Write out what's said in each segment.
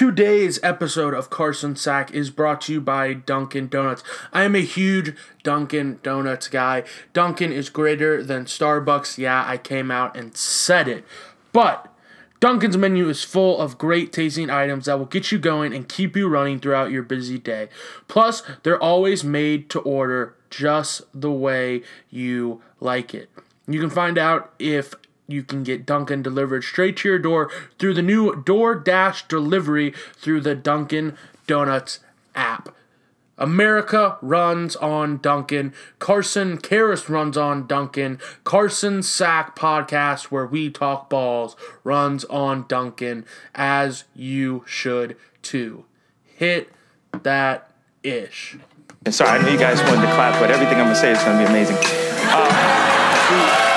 Today's episode of Carson Sack is brought to you by Dunkin' Donuts. I am a huge Dunkin' Donuts guy. Dunkin' is greater than Starbucks. Yeah, I came out and said it. But Dunkin's menu is full of great tasting items that will get you going and keep you running throughout your busy day. Plus, they're always made to order just the way you like it. You can find out if you can get Dunkin' delivered straight to your door through the new DoorDash delivery through the Dunkin' Donuts app. America runs on Dunkin'. Carson Karras runs on Dunkin'. Carson Sack podcast, where we talk balls, runs on Dunkin', as you should too. Hit that ish. Sorry, I know you guys wanted to clap, but everything I'm gonna say is gonna be amazing. Uh,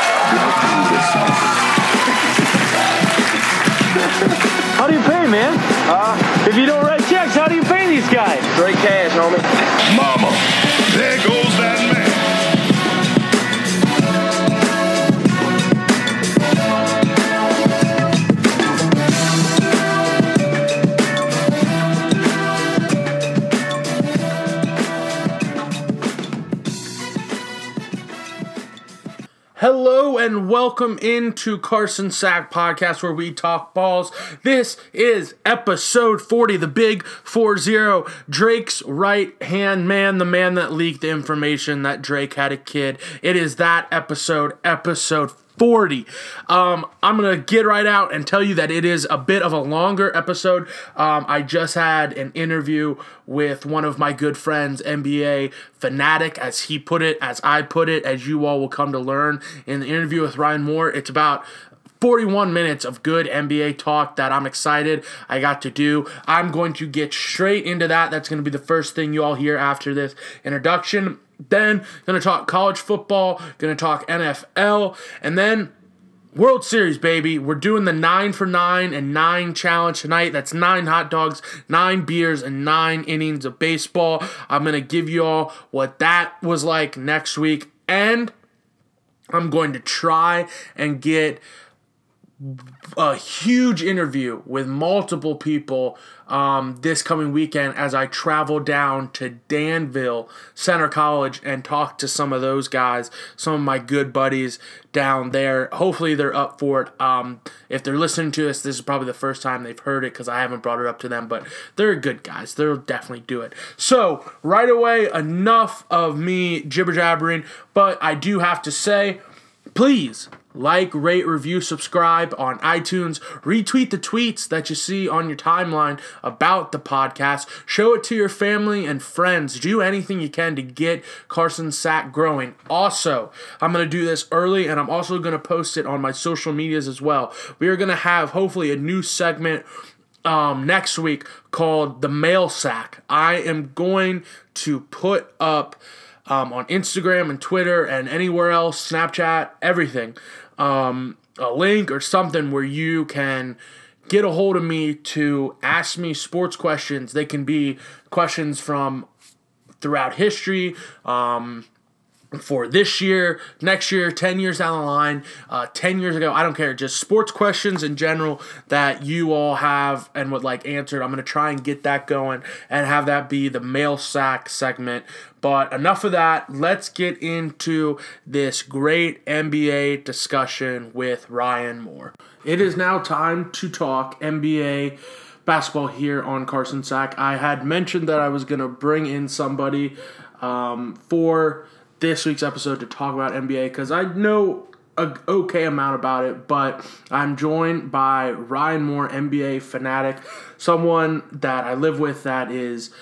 How do you pay, man? Uh, if you don't write checks, how do you pay these guys? Straight cash, homie. Mama, there goes that Hello and welcome into Carson Sack Podcast where we talk balls. This is episode 40, the big 4-0. Drake's right hand man, the man that leaked the information that Drake had a kid. It is that episode, episode 40. Um, I'm going to get right out and tell you that it is a bit of a longer episode. Um, I just had an interview with one of my good friends, NBA Fanatic, as he put it, as I put it, as you all will come to learn in the interview with Ryan Moore. It's about 41 minutes of good NBA talk that I'm excited I got to do. I'm going to get straight into that. That's going to be the first thing you all hear after this introduction. Then, to talk college football, to talk NFL, and then World Series, baby. We're doing the nine for nine and nine challenge tonight. That's nine hot dogs, nine beers, and nine innings of baseball. I'm to give you all what that was like next week. And I'm going to try and get a huge interview with multiple people um, this coming weekend as I travel down to Danville Centre College and talk to some of those guys, some of my good buddies down there. Hopefully, they're up for it. Um, if they're listening to this, this is probably the first time they've heard it because I haven't brought it up to them, but they're good guys. They'll definitely do it. So, right away, enough of me jibber jabbering, but I do have to say, please like, rate, review, subscribe on iTunes. Retweet the tweets that you see on your timeline about the podcast. Show it to your family and friends. Do anything you can to get Carson Sack growing. Also, I'm going to do this early and I'm also going to post it on my social medias as well. We are going to have hopefully a new segment um, next week called the mail sack. I am going to put up um, on Instagram and Twitter and anywhere else, Snapchat, everything, um, a link or something where you can get a hold of me to ask me sports questions. They can be questions from throughout history. Um, for this year, next year, 10 years down the line, uh, 10 years ago, I don't care, just sports questions in general that you all have and would like answered. I'm going to try and get that going and have that be the mail sack segment. But enough of that. Let's get into this great NBA discussion with Ryan Moore. It is now time to talk NBA basketball here on Carson Sack. I had mentioned that I was going to bring in somebody um, for this week's episode to talk about NBA because I know a okay amount about it, but I'm joined by Ryan Moore, NBA fanatic, someone that I live with that is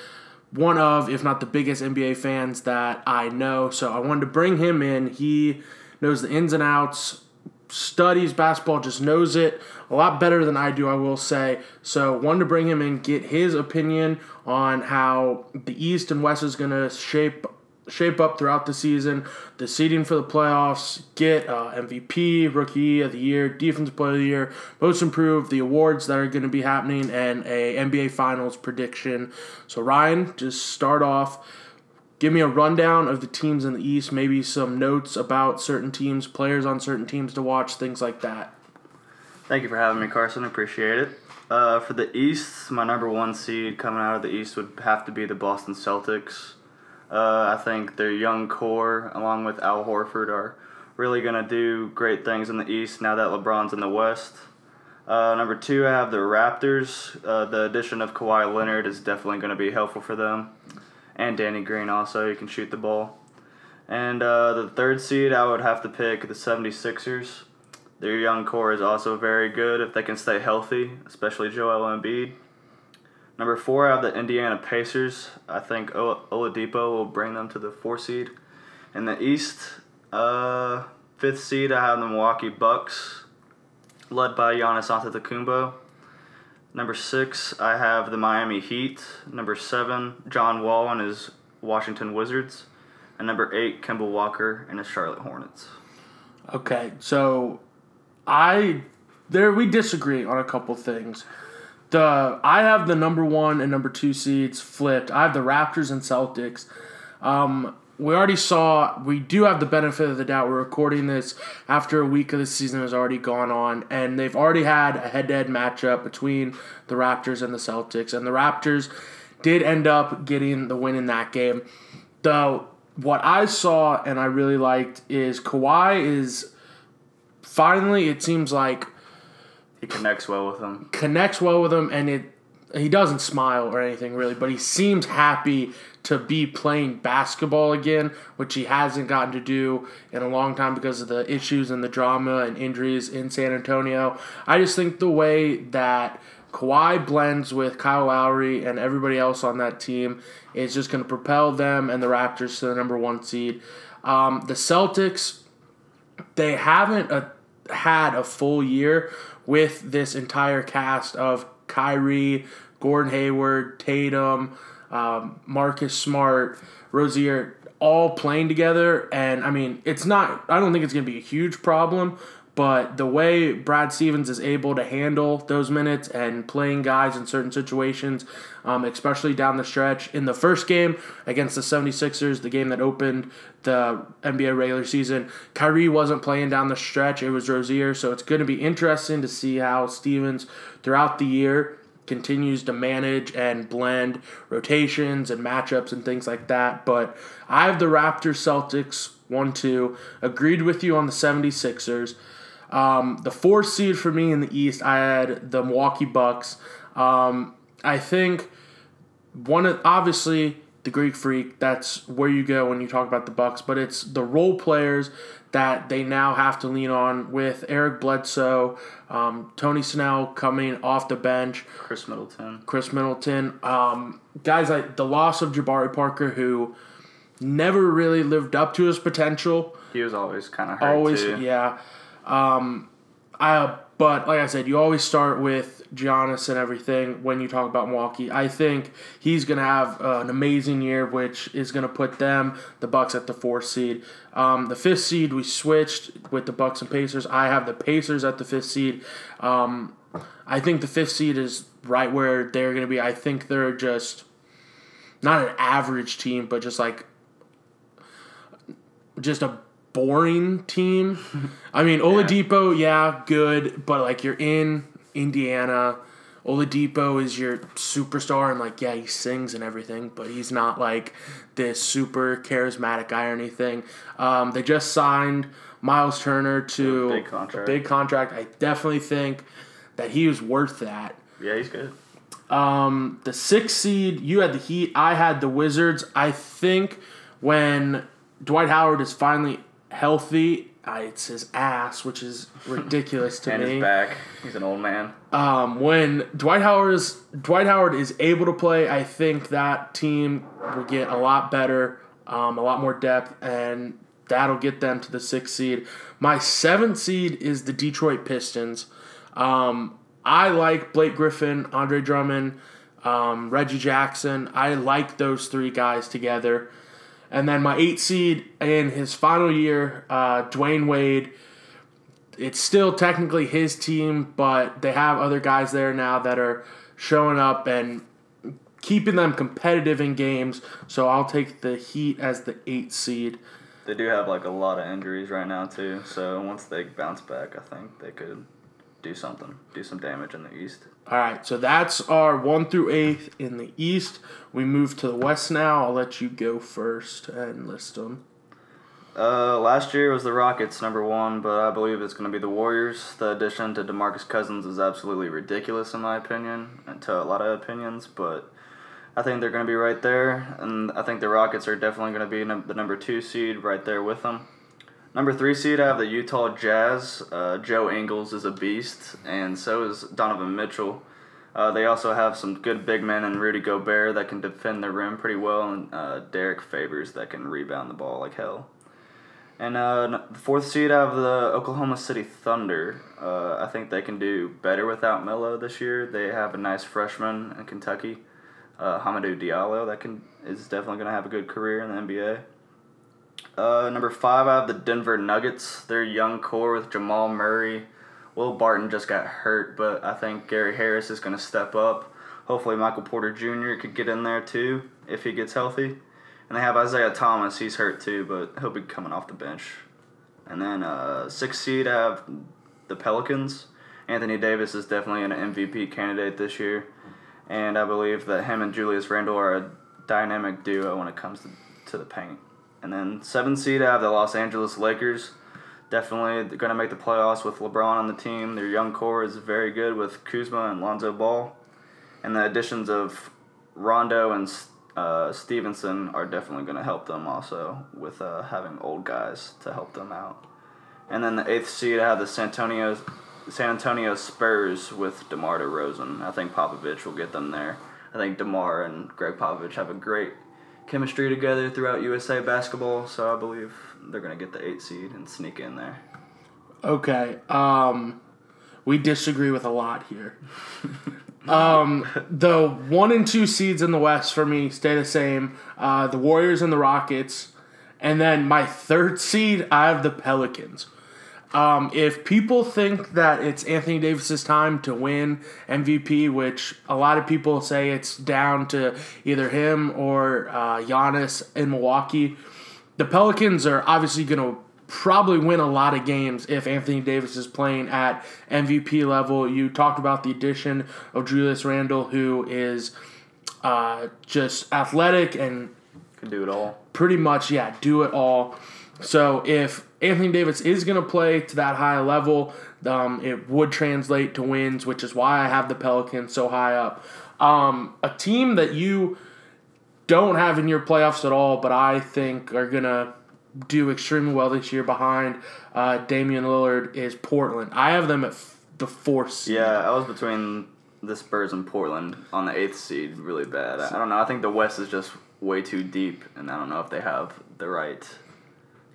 one of, if not the biggest NBA fans that I know. So I wanted to bring him in. He knows the ins and outs, studies basketball, just knows it a lot better than I do, I will say. So wanted to bring him in, get his opinion on how the East and West is going to shape shape up throughout the season, the seeding for the playoffs, get uh, MVP, Rookie of the Year, Defensive Player of the Year, Most Improved, the awards that are going to be happening, and a NBA Finals prediction. So Ryan, just start off. Give me a rundown of the teams in the East, maybe some notes about certain teams, players on certain teams to watch, things like that. Thank you for having me, Carson. Appreciate it. Uh, for the East, my number one seed coming out of the East would have to be the Boston Celtics. Uh, I think their young core, along with Al Horford, are really going to do great things in the East now that LeBron's in the West. Uh, number two, I have the Raptors. Uh, the addition of Kawhi Leonard is definitely going to be helpful for them. And Danny Green also, he can shoot the ball. And uh, the third seed, I would have to pick the 76ers. Their young core is also very good if they can stay healthy, especially Joel Embiid. Number four, I have the Indiana Pacers. I think Oladipo will bring them to the four seed. In the East, uh, fifth seed, I have the Milwaukee Bucks, led by Giannis Antetokounmpo. Number six, I have the Miami Heat. Number seven, John Wall and his Washington Wizards. And number eight, Kemba Walker and his Charlotte Hornets. Okay, so I there we disagree on a couple things. The I have the number one and number two seeds flipped. I have the Raptors and Celtics. Um, we already saw we do have the benefit of the doubt. We're recording this after a week of the season has already gone on, and they've already had a head-to-head matchup between the Raptors and the Celtics, and the Raptors did end up getting the win in that game. Though what I saw and I really liked is Kawhi is finally it seems like He connects well with them. connects well with him and it he doesn't smile or anything really, but he seems happy to be playing basketball again, which he hasn't gotten to do in a long time because of the issues and the drama and injuries in San Antonio. I just think the way that Kawhi blends with Kyle Lowry and everybody else on that team is just going to propel them and the Raptors to the number one seed. Um, the Celtics, they haven't uh had a full year with this entire cast of Kyrie, Gordon Hayward, Tatum, um, Marcus Smart, Rozier, all playing together. And I mean, it's not, I don't think it's going to be a huge problem, but the way Brad Stevens is able to handle those minutes and playing guys in certain situations, um, especially down the stretch. In the first game against the 76ers, the game that opened the NBA regular season, Kyrie wasn't playing down the stretch. It was Rozier. So it's going to be interesting to see how Stevens throughout the year continues to manage and blend rotations and matchups and things like that. But I have the Raptors Celtics 1 2. Agreed with you on the 76ers. Um, the fourth seed for me in the East, I had the Milwaukee Bucks. Um, I think one of obviously the Greek Freak. That's where you go when you talk about the Bucks. But it's the role players that they now have to lean on with Eric Bledsoe, um, Tony Snell coming off the bench, Khris Middleton. Khris Middleton, um, guys like the loss of Jabari Parker, who never really lived up to his potential. He was always kind of hurt Always, too. yeah. Um, I but like I said, you always start with Giannis and everything when you talk about Milwaukee. I think he's gonna have uh, an amazing year, which is gonna put them the Bucks at the fourth seed. Um, the fifth seed we switched with the Bucks and Pacers. I have the Pacers at the fifth seed. Um, I think the fifth seed is right where they're gonna be. I think they're just not an average team, but just like just a boring team. I mean, Oladipo, yeah, good, but like you're in Indiana. Oladipo is your superstar, and like, yeah, he sings and everything, but he's not like this super charismatic guy or anything. Um, they just signed Miles Turner to Big contract. a big contract. I definitely think that he was worth that. Yeah, he's good. Um, the sixth seed, you had the Heat, I had the Wizards. I think when Dwight Howard is finally healthy, I, it's his ass, which is ridiculous to And me. his back. He's an old man. Um, when Dwight Howard is Dwight Howard is able to play, I think that team will get a lot better, um, a lot more depth, and that'll get them to the sixth seed. My seventh seed is the Detroit Pistons. Um, I like Blake Griffin, Andre Drummond, um, Reggie Jackson. I like those three guys together. And then my eight seed in his final year, uh, Dwyane Wade it's still technically his team, but they have other guys there now that are showing up and keeping them competitive in games. So I'll take the Heat as the eight seed. They do have like a lot of injuries right now too. So once they bounce back, I think they could do something, do some damage in the East. All right, so that's our one through eighth in the East. We move to the West now. I'll let you go first and list them. Uh, last year was the Rockets number one, but I believe it's going to be the Warriors. The addition to DeMarcus Cousins is absolutely ridiculous in my opinion, and to a lot of opinions. But I think they're going to be right there, and I think the Rockets are definitely going to be the number two seed right there with them. Number three seed, I have the Utah Jazz. Uh, Joe Ingles is a beast, and so is Donovan Mitchell. Uh, they also have some good big men in Rudy Gobert that can defend the rim pretty well, and uh, Derrick Favors that can rebound the ball like hell. And uh, the fourth seed, I have the Oklahoma City Thunder. Uh, I think they can do better without Melo this year. They have a nice freshman in Kentucky, uh, Hamidou Diallo, that can is definitely going to have a good career in the NBA. Uh, number five, I have the Denver Nuggets. Their young core with Jamal Murray. Will Barton just got hurt, but I think Gary Harris is going to step up. Hopefully, Michael Porter Jr. could get in there too if he gets healthy. And they have Isaiah Thomas. He's hurt too, but he'll be coming off the bench. And then uh, six seed, I have the Pelicans. Anthony Davis is definitely an MVP candidate this year, and I believe that him and Julius Randle are a dynamic duo when it comes to, to the paint. And then seven seed, I have the Los Angeles Lakers. Definitely going to make the playoffs with LeBron on the team. Their young core is very good with Kuzma and Lonzo Ball. And the additions of Rondo and uh, Stephenson are definitely going to help them also with uh, having old guys to help them out. And then the eighth seed, I have the San Antonio, San Antonio Spurs with DeMar DeRozan. I think Popovich will get them there. I think DeMar and Greg Popovich have a great chemistry together throughout USA basketball, so I believe they're going to get the eight seed and sneak in there. Okay. Um, we disagree with a lot here. um, the one and two seeds in the West for me stay the same. Uh, the Warriors and the Rockets, and then my third seed, I have the Pelicans. Um, if people think that it's Anthony Davis's time to win MVP, which a lot of people say it's down to either him or uh, Giannis in Milwaukee, the Pelicans are obviously going to probably win a lot of games if Anthony Davis is playing at MVP level. You talked about the addition of Julius Randle, who is uh, just athletic and Can do it all. pretty much, yeah, do it all. So if Anthony Davis is going to play to that high level, um, it would translate to wins, which is why I have the Pelicans so high up. Um, a team that you don't have in your playoffs at all, but I think are going to do extremely well this year behind uh, Damian Lillard is Portland. I have them at f- the fourth seed. Yeah, I was between the Spurs and Portland on the eighth seed really bad. I I don't know. I think the West is just way too deep, and I don't know if they have the right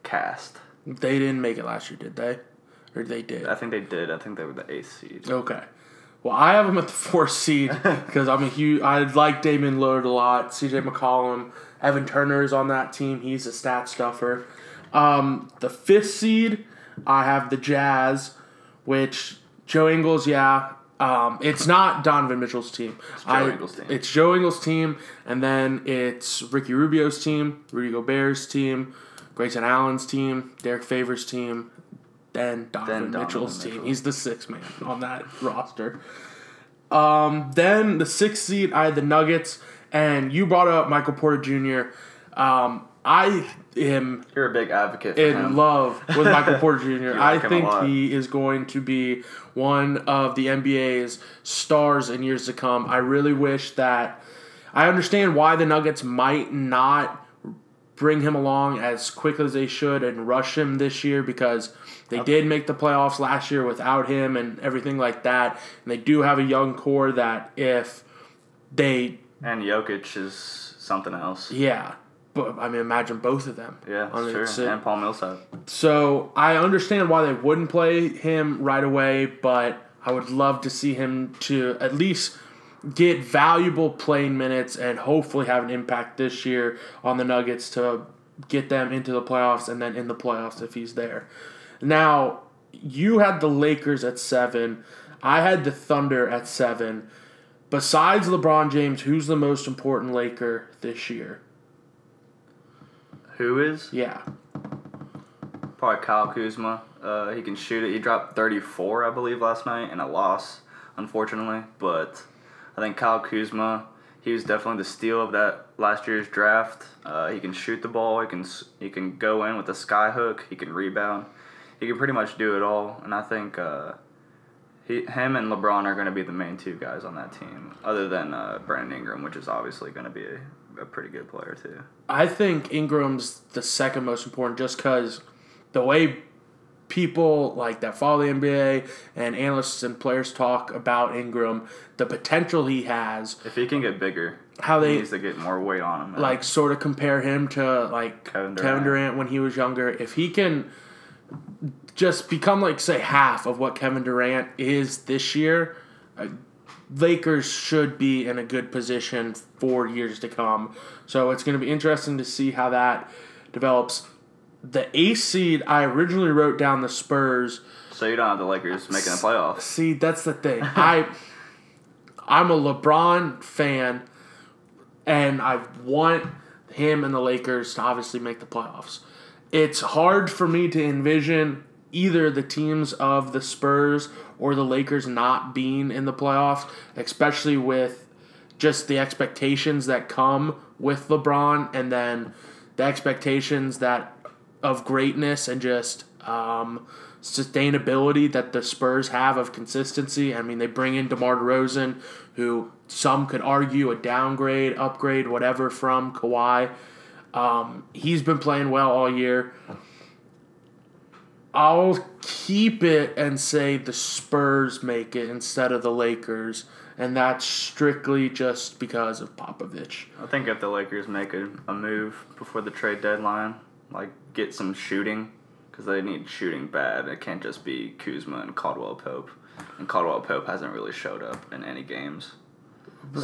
cast. They didn't make it last year, did they? Or they did? I think they did. I think they were the eighth seed. Okay. Well, I have them at the fourth seed because I'm a huge. I like Damon Lillard a lot. C.J. McCollum, Evan Turner is on that team. He's a stat stuffer. Um, the fifth seed, I have the Jazz, which Joe Ingles, yeah. Um, it's not Donovan Mitchell's team. It's Joe Ingles' team. It's Joe Ingles' team, and then it's Ricky Rubio's team, Rudy Gobert's team, Grayson Allen's team, Derrick Favors' team, then Donovan Donovan Mitchell's team. He's the sixth man on that roster. Um, then the sixth seed, I had the Nuggets, and you brought up Michael Porter Jr. Um, I am You're a big advocate in him. love with Michael Porter Jr. I think he is going to be one of the NBA's stars in years to come. I really wish that I understand why the Nuggets might not bring him along as quick as they should and rush him this year because they did make the playoffs last year without him and everything like that. And they do have a young core that if they And Jokic is something else. yeah, but I mean imagine both of them. Yeah, sure. and Paul Millsap. so I understand why they wouldn't play him right away, but I would love to see him to at least get valuable playing minutes and hopefully have an impact this year on the Nuggets to get them into the playoffs and then in the playoffs if he's there. Now, you had the Lakers at seven. I had the Thunder at seven. Besides LeBron James, who's the most important Laker this year? Who is? Yeah. Probably Kyle Kuzma. Uh, he can shoot it. He dropped 34, I believe, last night in a loss. unfortunately. But I think Kyle Kuzma, he was definitely the steal of that last year's draft. Uh, he can shoot the ball. He can he can go in with a sky hook. He can rebound. He can pretty much do it all. And I think uh, he, him and LeBron are going to be the main two guys on that team, other than uh, Brandon Ingram, which is obviously going to be a, a pretty good player too. I think Ingram's the second most important just because the way people like that follow the NBA and analysts and players talk about Ingram, the potential he has, If he can get bigger, how he they needs to get more weight on him. like sort of compare him to like Kevin Kevin Durant. Durant. when he was younger. If he can just become like say half of what Kevin Durant is this year, uh, Lakers should be in a good position for years to come. So it's going to be interesting to see how that develops. The ace seed, I originally wrote down the Spurs. so you don't have the Lakers making the playoffs. See, that's the thing. I I'm a LeBron fan and I want him and the Lakers to obviously make the playoffs. It's hard for me to envision either the teams of the Spurs or the Lakers not being in the playoffs, especially with just the expectations that come with LeBron and then the expectations that of greatness and just um, sustainability that the Spurs have of consistency. I mean, they bring in DeMar DeRozan, who some could argue a downgrade, upgrade, whatever from Kawhi. Um, he's been playing well all year. I'll keep it and say the Spurs make it instead of the Lakers, and that's strictly just because of Popovich. I think if the Lakers make a, a move before the trade deadline, like get some shooting, because they need shooting bad. It can't just be Kuzma and Caldwell Pope, and Caldwell Pope hasn't really showed up in any games.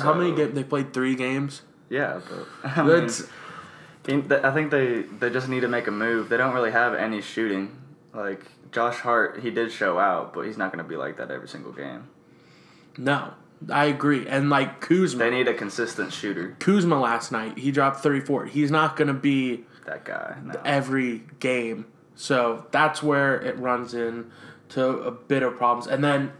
How many So- games they played? Three games. Yeah, but I, mean, That's he- th- I think they they just need to make a move. They don't really have any shooting. Like Josh Hart, he did show out, but he's not going to be like that every single game. no. I agree, and like Kuzma, They need a consistent shooter. Kuzma last night he dropped thirty four. He's not going to be That guy. No. every game. So that's where it runs in to a bit of problems. And then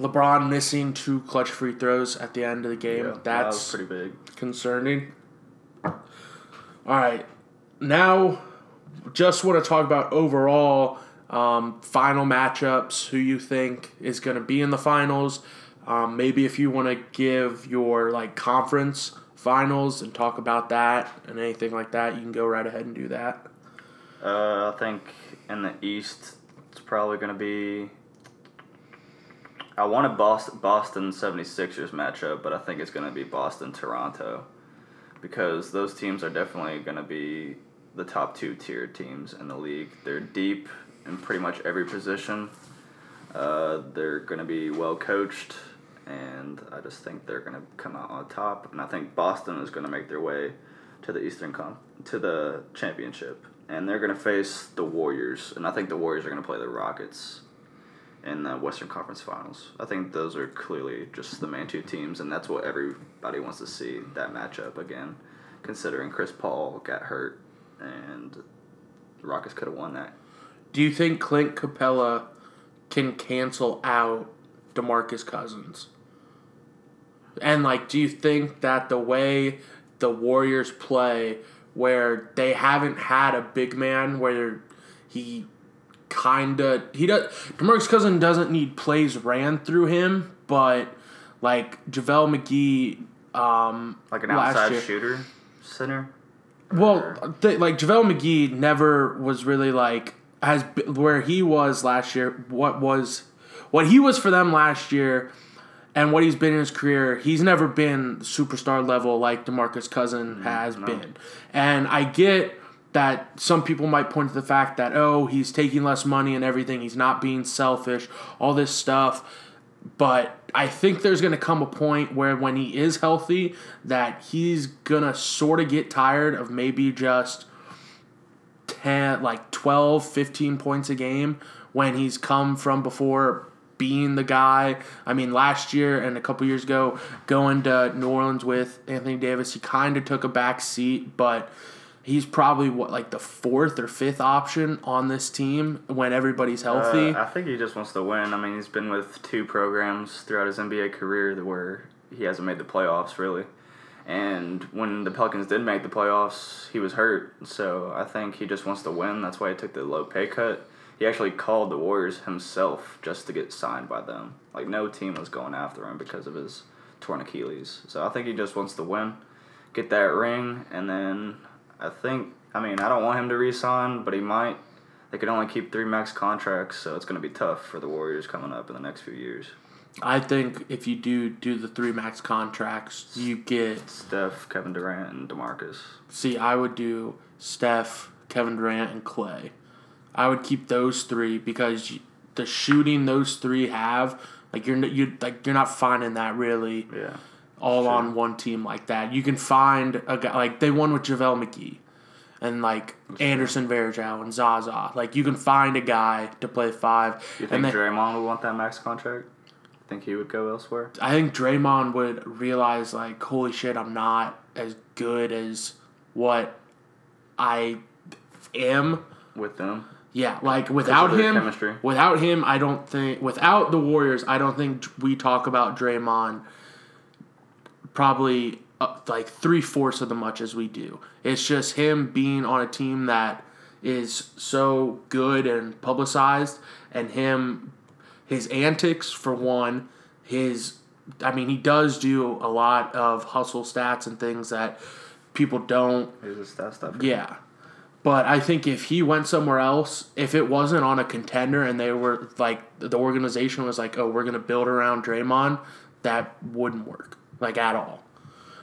LeBron missing two clutch free throws at the end of the game. Yeah, that's was pretty big. concerning. All right. Now, just want to talk about overall um, final matchups, who you think is going to be in the finals. Um, maybe if you want to give your like conference finals and talk about that and anything like that, you can go right ahead and do that. Uh, I think in the East, it's probably going to be. I wanted Boston, Boston 76ers matchup, but I think it's going to be Boston Toronto because those teams are definitely going to be the top two tier teams in the league. They're deep in pretty much every position. Uh, they're going to be well coached, and I just think they're going to come out on top. And I think Boston is going to make their way to the Eastern Com- to the championship, and they're going to face the Warriors. And I think the Warriors are going to play the Rockets in the Western Conference Finals. I think those are clearly just the main two teams, and that's what everybody wants to see that matchup again. Considering Chris Paul got hurt, and the Rockets could have won that. Do you think Clint Capela can cancel out DeMarcus Cousins? And like, do you think that the way the Warriors play, where they haven't had a big man, where he kinda he does DeMarcus Cousins doesn't need plays ran through him, but like JaVale McGee, um, Like an outside year- shooter center. well, th- like JaVale McGee never was really like has b- where he was last year. What was what he was for them last year, and what he's been in his career. He's never been superstar level like Demarcus Cousin mm, has been. And I get that some people might point to the fact that oh he's taking less money and everything. He's not being selfish. All this stuff. But I think there's going to come a point where when he is healthy that he's going to sort of get tired of maybe just 10 like 12 15 points a game when he's come from before being the guy. I mean, last year and a couple years ago, going to New Orleans with Anthony Davis, he kind of took a back seat, but he's probably what like the fourth or fifth option on this team when everybody's healthy. Uh, I think he just wants to win. I mean, he's been with two programs throughout his NBA career that where he hasn't made the playoffs really. And when the Pelicans did make the playoffs, he was hurt. So I think he just wants to win. That's why he took the low pay cut. He actually called the Warriors himself just to get signed by them. Like no team was going after him because of his torn Achilles. So I think he just wants to win, get that ring, and then I think I mean I don't want him to resign, but he might. They could only keep three max contracts, so it's going to be tough for the Warriors coming up in the next few years. I think if you do do the three max contracts, you get. Steph, Kevin Durant, and Demarcus. See, I would do Steph, Kevin Durant, and Clay. I would keep those three because the shooting those three have, like you're you like you're not finding that really Yeah. all Sure. on one team like that. You can find a guy like they won with JaVale McGee and like Anderson Varejao and Zaza. Like you can find a guy to play five. You and think they- Draymond would want that max contract? Think he would go elsewhere? I think Draymond would realize like, holy shit, I'm not as good as what I am. With them? Yeah, like without him, chemistry. without him, I don't think without the Warriors, I don't think we talk about Draymond probably uh, like three fourths of the much as we do. It's just him being on a team that is so good and publicized, and him his antics for one, his I mean he does do a lot of hustle stats and things that people don't his stat stuff. yeah. But I think if he went somewhere else, if it wasn't on a contender and they were like the organization was like, "Oh, we're going to build around Draymond," that wouldn't work like at all.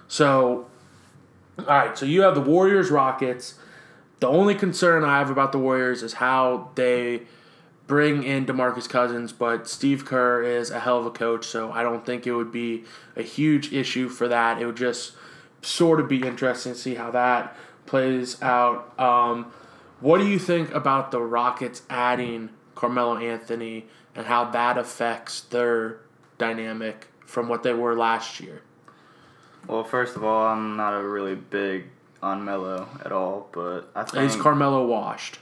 So all right, so you have the Warriors Rockets. The only concern I have about the Warriors is how they bring in DeMarcus Cousins, but Steve Kerr is a hell of a coach, so I don't think it would be a huge issue for that. It would just sort of be interesting to see how that plays out. Um, what do you think about the Rockets adding Carmelo Anthony and how that affects their dynamic from what they were last year? Well, first of all, I'm not a really big on Melo at all, but I think Is Carmelo washed?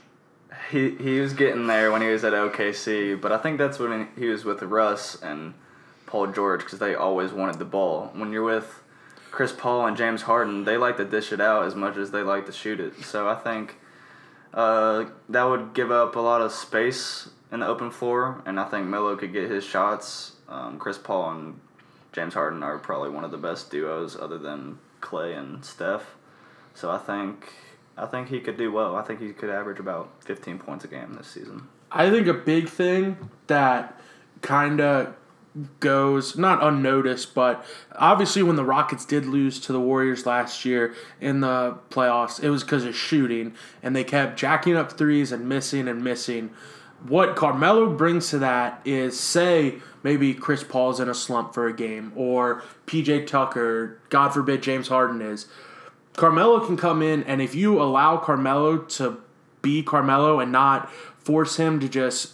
he he was getting there when he was at OKC, but I think that's when he was with Russ and Paul George because they always wanted the ball. When you're with Chris Paul and James Harden, they like to dish it out as much as they like to shoot it. So I think uh, that would give up a lot of space in the open floor, and I think Melo could get his shots. Um, Chris Paul and James Harden are probably one of the best duos other than Clay and Steph. So I think I think he could do well. I think he could average about 15 points a game this season. I think a big thing that kind of goes not unnoticed, but obviously when the Rockets did lose to the Warriors last year in the playoffs, it was because of shooting, and they kept jacking up threes and missing and missing. What Carmelo brings to that is, say, maybe Chris Paul's in a slump for a game, or PJ Tucker, God forbid James Harden is. Carmelo can come in, and if you allow Carmelo to be Carmelo and not force him to just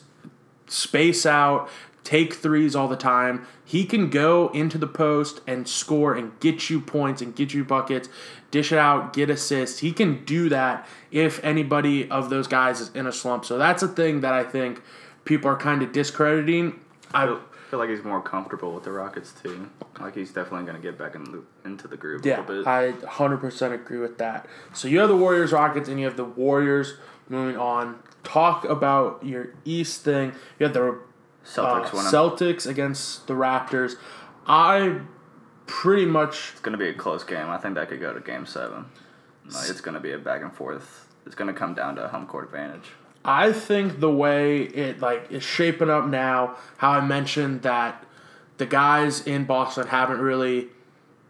space out, take threes all the time, he can go into the post and score and get you points and get you buckets, dish it out, get assists. He can do that if anybody of those guys is in a slump. So that's a thing that I think people are kind of discrediting. I feel, like he's more comfortable with the Rockets too. Like he's definitely going to get back in the, into the groove a Yeah, little bit. I 100% agree with that. So you have the Warriors, Rockets, and you have the Warriors moving on. Talk about your East thing. You have the Celtics uh, winning. Celtics against the Raptors. I pretty much it's going to be a close game. I think that could go to game seven. Like, it's going to be a back and forth. It's going to come down to home court advantage. I think the way it like is shaping up now, how I mentioned that the guys in Boston haven't really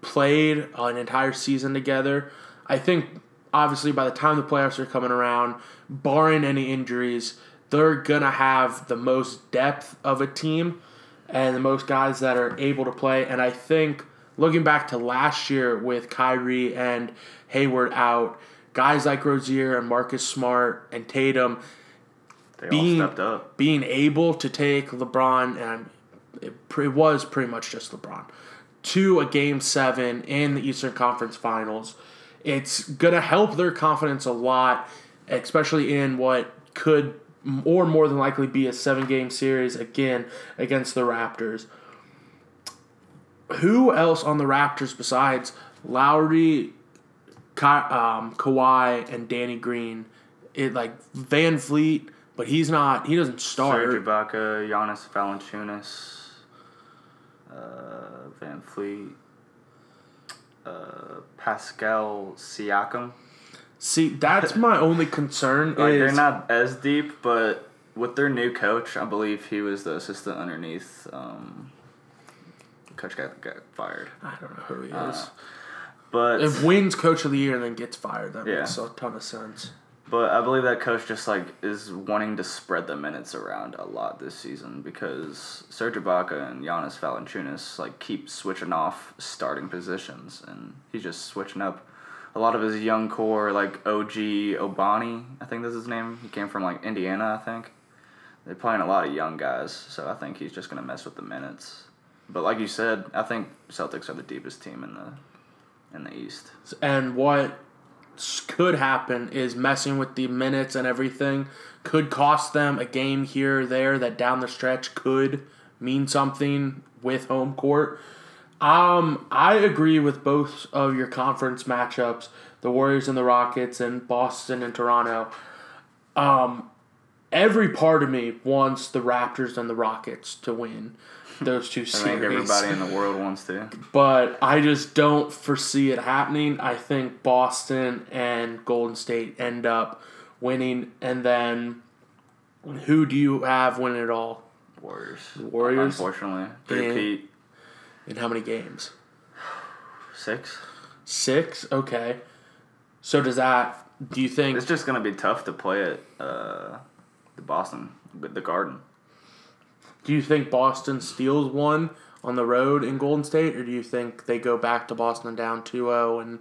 played an entire season together. I think obviously by the time the playoffs are coming around, barring any injuries, they're gonna have the most depth of a team and the most guys that are able to play. And I think looking back to last year with Kyrie and Hayward out, guys like Rozier and Marcus Smart and Tatum They being all stepped up. being able to take LeBron and it, it was pretty much just LeBron to a game seven in the Eastern Conference Finals it's gonna help their confidence a lot, especially in what could or more than likely be a seven game series again against the Raptors. Who else on the Raptors besides Lowry, Ka- um, Kawhi, and Danny Green? It like VanVleet, but he's not. He doesn't start. Serge Ibaka, Giannis Valanciunas, uh, VanVleet, uh, Pascal Siakam. See, that's my only concern. Like is they're not as deep, but with their new coach, I believe he was the assistant underneath. Um, coach got got fired, I don't know who he is. Uh, but if wins Coach of the Year and then gets fired, that Yeah. makes a ton of sense. But I believe that coach just like is wanting to spread the minutes around a lot this season because Serge Ibaka and Giannis Valanciunas like keep switching off starting positions and he's just switching up a lot of his young core like OG Obani I think that's his name. He came from like Indiana I think. They're playing a lot of young guys so I think he's just gonna mess with the minutes. But like you said I think Celtics are the deepest team in the in the East. And what could happen is messing with the minutes and everything could cost them a game here or there that down the stretch could mean something with home court. Um, I agree with both of your conference matchups, the Warriors and the Rockets, and Boston and Toronto. Um, every part of me wants the Raptors and the Rockets to win those two I series think everybody in the world wants to but I just don't foresee it happening. I think Boston and Golden State end up winning, and then who do you have winning it all? Warriors. Warriors? Unfortunately. Yeah. In how many games? Six. Six. Okay. So does that? Do you think? It's just gonna be tough to play at uh, the Boston, the Garden. Do you think Boston steals one on the road in Golden State, or do you think they go back to Boston down 2-0 and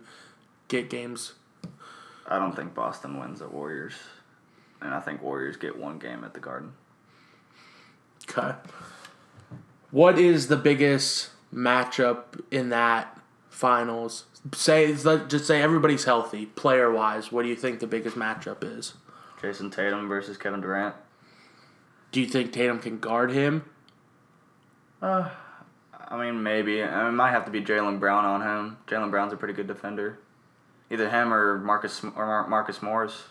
get games? I don't think Boston wins at Warriors, and I think Warriors get one game at the Garden. Okay. What is the biggest matchup in that finals? Say just say everybody's healthy, player wise. What do you think the biggest matchup is? Jayson Tatum versus Kevin Durant. Do you think Tatum can guard him? I mean, maybe. I mean, it might have to be Jaylen Brown on him. Jaylen Brown's a pretty good defender. Either him or Marcus or Mar- Marcus Morris.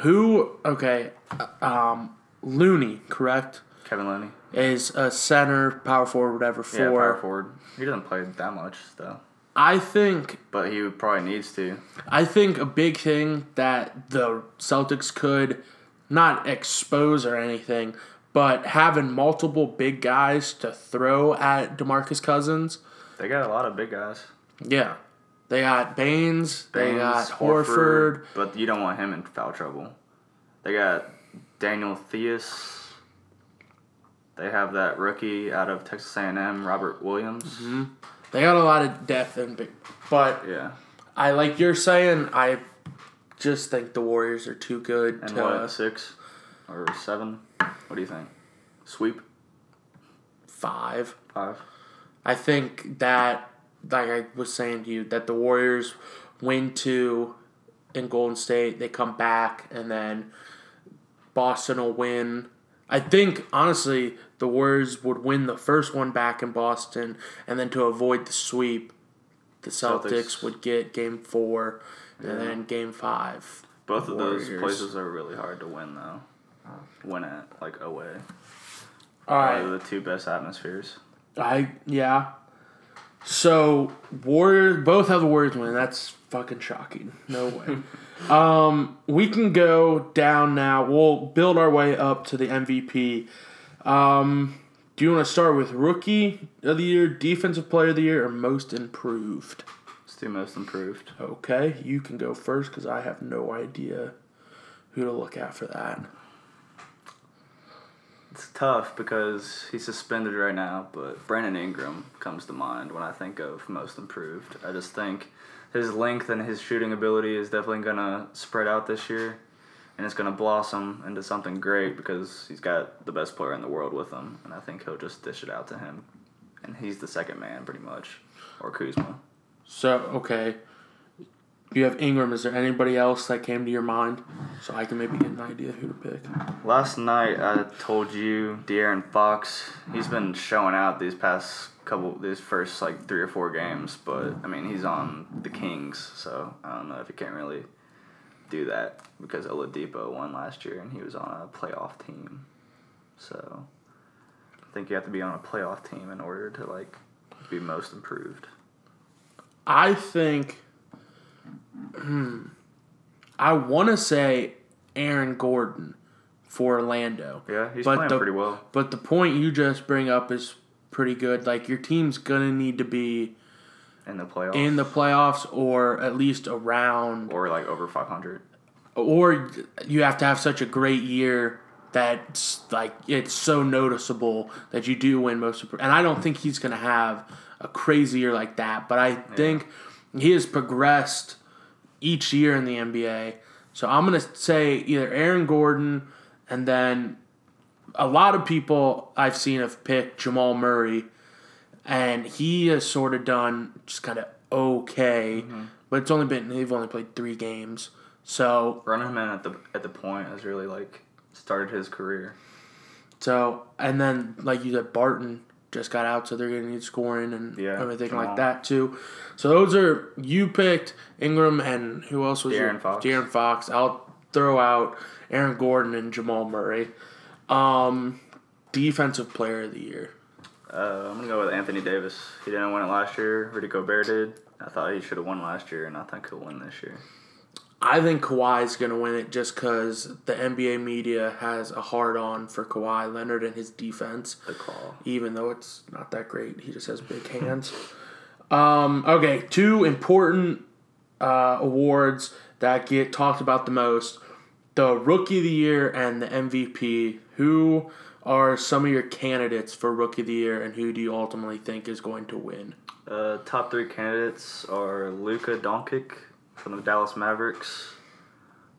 Who? Okay, uh, um, Looney, correct? Kevin Looney. Is a center, power forward, whatever. For Yeah, power forward. He doesn't play that much though, I think but he probably needs to. I think a big thing that the Celtics could not expose or anything, but having multiple big guys to throw at DeMarcus Cousins. They got a lot of big guys. Yeah. They got Baynes, they Baynes, got Horford. but you don't want him in foul trouble. They got Daniel Theis. They have that rookie out of Texas A&M, Robert Williams. Mm-hmm. They got a lot of depth and big but Yeah, I like you're saying I just think the Warriors are too good and to what six or seven? What do you think? Sweep five. five. I think that, like I was saying to you, that the Warriors win two in Golden State, they come back, and then Boston will win. I think, honestly, the Warriors would win the first one back in Boston, and then to avoid the sweep, the Celtics, Celtics. would get game four, and Yeah. then game five. Both of those places are really hard to win though. Win at like away. All right. The two best atmospheres. I yeah. So Warriors both have the Warriors win. That's fucking shocking. No way. um, we can go down now. We'll build our way up to the MVP. Um, do you want to start with rookie of the year, defensive player of the year, or most improved? It's two most improved. Okay, you can go first because I have no idea who to look at for that. It's tough because he's suspended right now, but Brandon Ingram comes to mind when I think of most improved. I just think his length and his shooting ability is definitely going to spread out this year, and it's going to blossom into something great because he's got the best player in the world with him, and I think he'll just dish it out to him. And he's the second man, pretty much, or Kuzma. So okay, You have Ingram. Is there anybody else that came to your mind so I can maybe get an idea who to pick? Last night I told you De'Aaron Fox. He's been showing out these past couple, these first like three or four games. But I mean, he's on the Kings, so I don't know if he can really do that because Oladipo won last year and he was on a playoff team. So I think you have to be on a playoff team in order to like be most improved. I think. Hmm, I want to say Aaron Gordon for Orlando. Yeah, he's But playing the- pretty well. But the point you just bring up is pretty good. Like your team's gonna need to be in the playoffs. in the playoffs or at least around, or like over 500. or you have to have such a great year that's like it's so noticeable that you do win most of. And I don't think he's gonna have a crazy year like that. But I think he has progressed each year in the NBA. So I'm gonna say either Aaron Gordon and then a lot of people I've seen have picked Jamal Murray, and he has sort of done just kind of okay, mm-hmm. but it's only been they've only played three games, so Running him in at the at the point has really like started his career. so and then like you said, Barton just got out, so they're gonna need scoring and Yeah, everything like that too. So those are you picked Ingram and who else was De'Aaron your- Fox. De'Aaron Fox. I'll throw out Aaron Gordon and Jamal Murray. Um, defensive player of the year. Uh, I'm gonna go with Anthony Davis. He didn't win it last year. Rudy Gobert did. I thought he should have won last year, and I think he'll win this year. I think Kawhi's going to win it just because the NBA media has a hard on for Kawhi Leonard and his defense. The call. Even though it's not that great, he just has big hands. Um, okay, two important uh, awards that get talked about the most the Rookie of the Year and the MVP. Who are some of your candidates for Rookie of the Year, and who do you ultimately think is going to win? Uh, top three candidates are Luka Doncic from the Dallas Mavericks,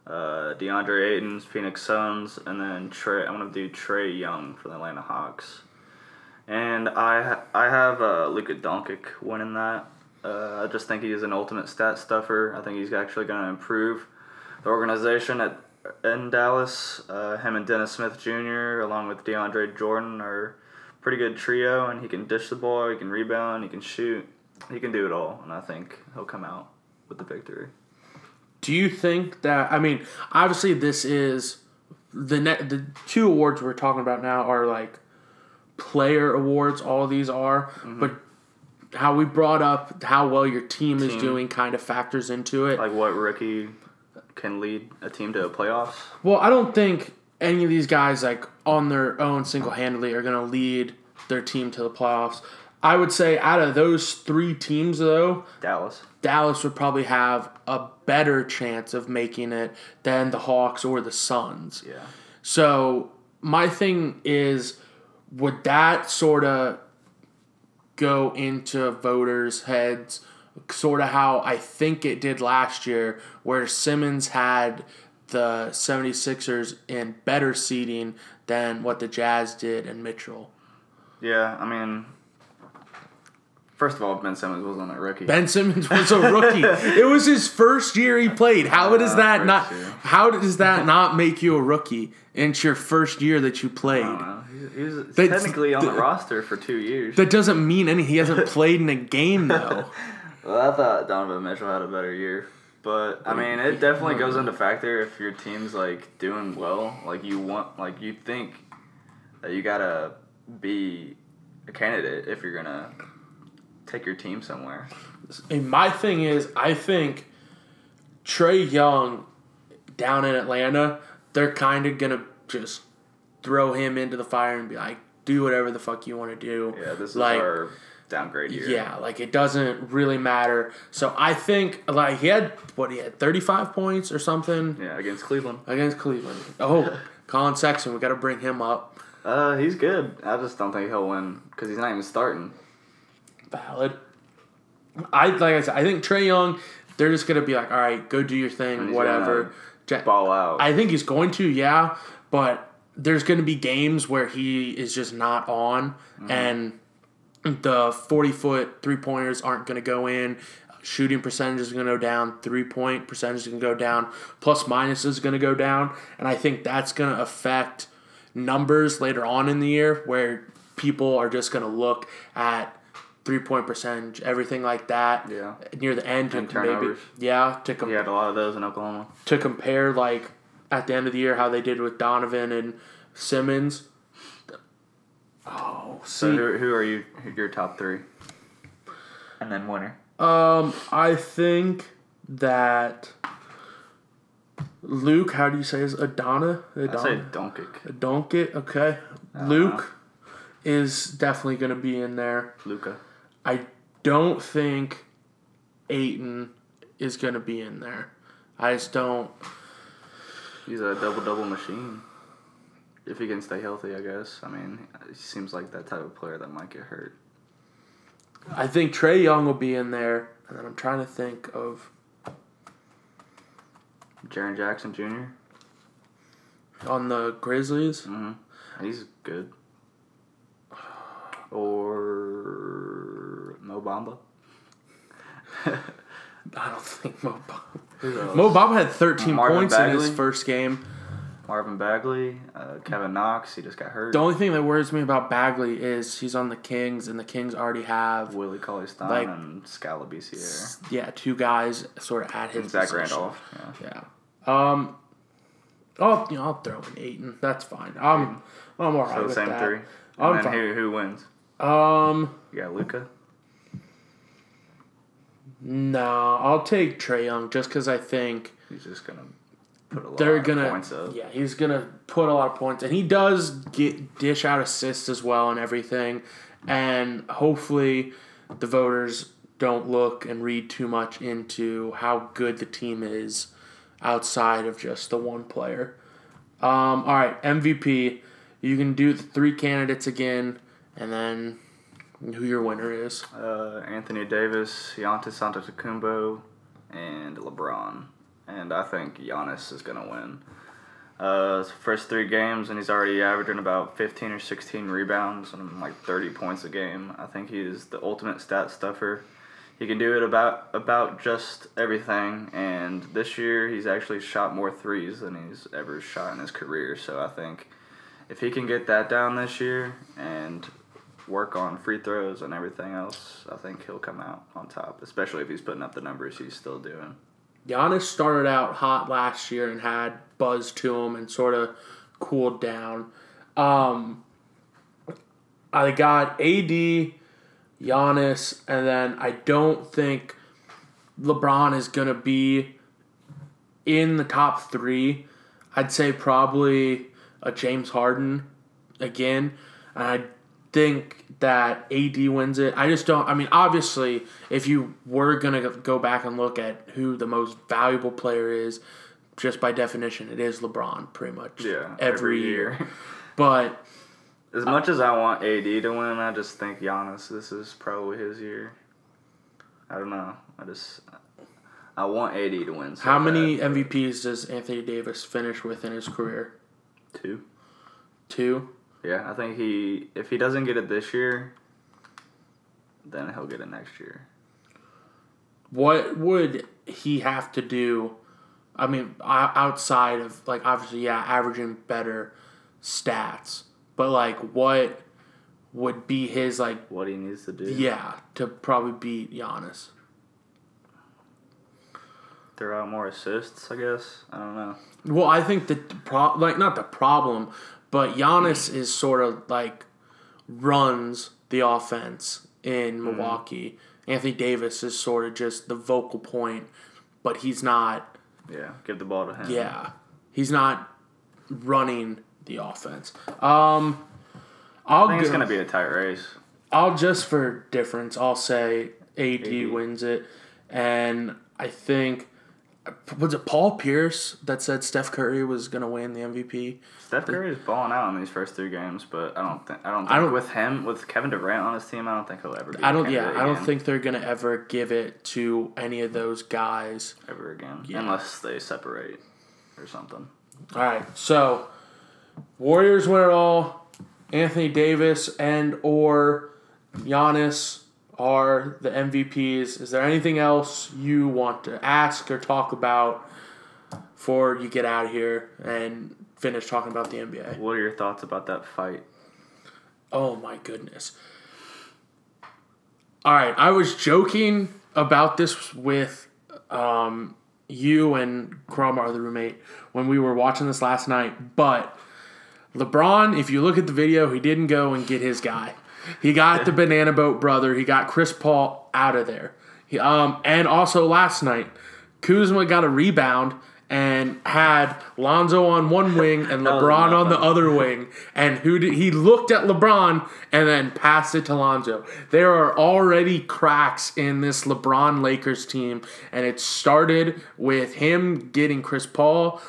uh, DeAndre Ayton's Phoenix Suns, and then Trae. I'm gonna do Trae Young for the Atlanta Hawks. And I I have uh, Luka Doncic winning that. Uh, I just think he is an ultimate stat stuffer. I think he's actually to improve the organization at in Dallas. Uh, him and Dennis Smith Jr. along with DeAndre Jordan are pretty good trio, and he can dish the ball, he can rebound, he can shoot, he can do it all, and I think he'll come out with the victory. Do you think that? I mean, obviously, this is the ne- the two awards we're talking about now are like player awards. All these are, mm-hmm. but how we brought up how well your team, is doing kind of factors into it. Like what rookie can lead a team to a playoffs? well, I don't think any of these guys like on their own single handedly are going to lead their team to the playoffs. I would say out of those three teams, though, Dallas. Dallas would probably have a better chance of making it than the Hawks or the Suns. Yeah. So my thing is, would that sort of go into voters' heads, sort of how I think it did last year, where Simmons had the 76ers in better seating than what the Jazz did and Mitchell. Yeah, I mean, first of all, Ben Simmons wasn't a rookie. Ben Simmons was a rookie. it was his first year he played. How does that not? year. How does that not make you a rookie? It's your first year that you played. I don't know. He, was technically on the the- roster for two years. That doesn't mean any. He hasn't played in a game though. Well, I thought Donovan Mitchell had a better year. But I mean, it definitely goes into factor if your team's like doing well. Like you want, like you think that you gotta be a candidate if you're gonna take your team somewhere. And my thing is, I think Trae Young down in Atlanta, they're kind of gonna just throw him into the fire and be like, do whatever the fuck you want to do. Yeah, this is like, our downgrade year. Yeah, like it doesn't really matter. So I think like he had what he had thirty five points or something Yeah, against Cleveland. against Cleveland. Oh, Collin Sexton, we got to bring him up. Uh, he's good. I just don't think he'll win because he's not even starting. Valid. I like I said, I think Trae Young. They're just gonna be like, all right, go do your thing, whatever. Ja- Ball out. I think he's going to, yeah, but there's going to be games where he is just not on, Mm-hmm. and the 40 foot three pointers aren't going to go in. shooting percentage is going to go down, three point percentage is going to go down, plus minus is going to go down, and I think that's going to affect numbers later on in the year where people are just going to look at three point percentage, everything like that. Yeah. Near the end, to And maybe yeah to com- He had a lot of those in Oklahoma. to compare like at the end of the year how they did with Donovan and Simmons. Oh, So who, who are you? Your top three, and then winner. um, I think that Luke, how do you say his Adana? I say Adana? Doncic, Donkit, okay. Luke is definitely going to be in there. Luka. I don't think Ayton is going to be in there. I just don't. He's a double double machine. If he can stay healthy, I guess. I mean, he seems like that type of player that might get hurt. I think Trae Young will be in there, and then I'm trying to think of Jaren Jackson Jr. on the Grizzlies. Mm-hmm. He's good. Or Mo Bamba. I don't think Mo Bamba. Mo Bamba had 13 Marvin points in his first game. Marvin Bagley, uh, Kevin Knox. He just got hurt. The only thing that worries me about Bagley is he's on the Kings, and the Kings already have Willie Cauley Stein Like- and Skal Labissière. yeah two guys sort of at his And Zach position. Randolph. Yeah. Yeah. Um. I'll you know I'll throw in Ayton. That's fine. I'm I'm alright So with same that. three. And I'm then fine. who who wins? Um. You got Luka. No, I'll take Trae Young just because I think He's just gonna put a lot they're of gonna points up. yeah he's gonna put a lot of points and he does get dish out assists as well and everything and hopefully the voters don't look and read too much into how good the team is outside of just the one player um, all right mvp you can do the three candidates again and then who your winner is Uh, Anthony Davis, Giannis Antetokounmpo, and LeBron. And I think Giannis is gonna win. Uh, first three games, and he's already averaging about 15 or 16 rebounds and like 30 points a game. I think he's the ultimate stat stuffer. He can do it about about just everything. And this year, he's actually shot more threes than he's ever shot in his career. So I think if he can get that down this year and work on free throws and everything else, I think he'll come out on top. Especially if he's putting up the numbers he's still doing. Giannis started out hot last year and had buzz to him and sort of cooled down. Um, I got AD, Giannis, and then I don't think LeBron is going to be in the top three. I'd say probably a James Harden again. And I think that AD wins it. I just don't. I mean, obviously, if you were gonna go back and look at who the most valuable player is, just by definition, it is LeBron, pretty much. Yeah, every, every year. year. But As much as I want AD to win, I just think Giannis. This is probably his year. I don't know. I just I want AD to win. So how many bad. MVPs does Anthony Davis finish with in his career? Two. Two. Yeah, I think he if he doesn't get it this year, then he'll get it next year. What would he have to do? I mean, outside of like obviously, yeah, averaging better stats, but like what would be his like What he needs to do. yeah to probably beat Giannis? Throw out more assists, I guess. I don't know. Well, I think the pro like not the problem, but Giannis is sort of like runs the offense in Milwaukee. Anthony Davis is sort of just the vocal point, but he's not. Yeah, give the ball to him. Yeah, he's not running the offense. Um, I'll I think it's gonna be a tight race. I'll just for difference, I'll say AD, AD. wins it, and I think was it Paul Pierce that said Steph Curry was gonna win the MVP? Steph Curry is balling out in these first three games, but I don't think I don't think I don't- with him with Kevin Durant on his team, I don't think he'll ever. I don't. Yeah, I don't think they're gonna ever give it to any of those guys. ever again Yeah. unless they separate or something. All right, so Warriors win it all. Anthony Davis and or Giannis are the MVPs. Is there anything else you want to ask or talk about before you get out of here and finish talking about the NBA? What are your thoughts about that fight? Oh my goodness. All right, I was joking about this with um, you and Cromar, the roommate, when we were watching this last night. But LeBron, if you look at the video, he didn't go and get his guy. He got the banana boat brother. He got Chris Paul out of there. He, um, and also last night, Kuzma got a rebound and had Lonzo on one wing and LeBron on the other wing. And who did he looked at LeBron and then passed it to Lonzo. There are already cracks in this LeBron Lakers team, and it started with him getting Chris Paul.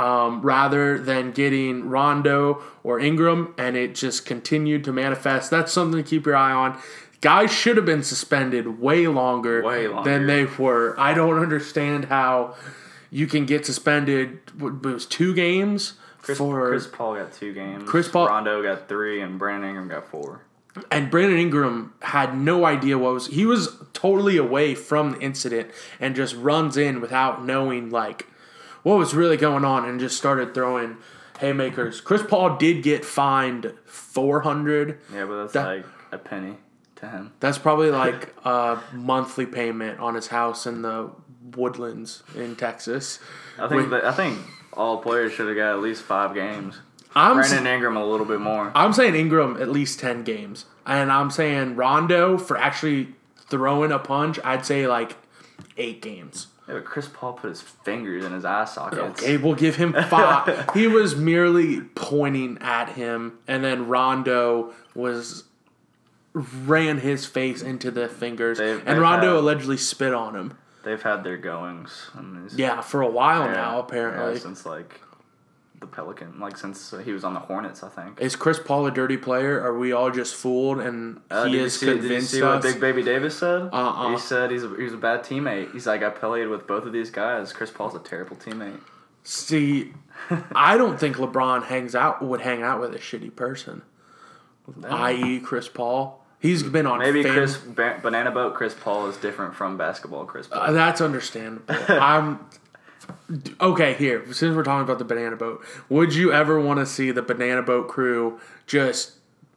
Um, rather than getting Rondo or Ingram, and it just continued to manifest. That's something to keep your eye on. Guys should have been suspended way longer, Way longer. than they were. I don't understand how you can get suspended. It was two games Chris, for Chris Paul got two games. Chris Paul- Rondo got three, and Brandon Ingram got four. and Brandon Ingram had no idea what was. He was totally away from the incident and just runs in without knowing like what was really going on and just started throwing haymakers. Chris Paul did get fined four hundred. Yeah, but that's That- like a penny to him. That's probably like a monthly payment on his house in the woodlands in Texas. I think that, I think all players should have got at least five games. I'm Brandon Ingram a little bit more. I'm saying Ingram at least 10 games. And I'm saying Rondo for actually throwing a punch, I'd say like eight games. Yeah, but Chris Paul put his fingers in his eye sockets. Okay, we'll give him five. he was merely pointing at him, and then Rondo was ran his face into the fingers, They've- and they've Rondo had- allegedly spit on him. They've had their goings. And it's- Yeah, for a while yeah, now, yeah, apparently. since like the Pelican, like since he was on the Hornets, I think. Is Chris Paul a dirty player? Are we all just fooled and Uh, he is see, did you convinced see us? what Big Baby Davis said? Uh-uh. He said he's a, he's a bad teammate. He's like, I played with both of these guys. Chris Paul's a terrible teammate. See, I don't think LeBron hangs out would hang out with a shitty person, i.e. Chris Paul. He's been on Maybe fan- Chris ba- Banana Boat Chris Paul is different from basketball Chris Paul. Uh, that's understandable. I'm okay here. Since we're talking about the banana boat, would you ever want to see the banana boat crew just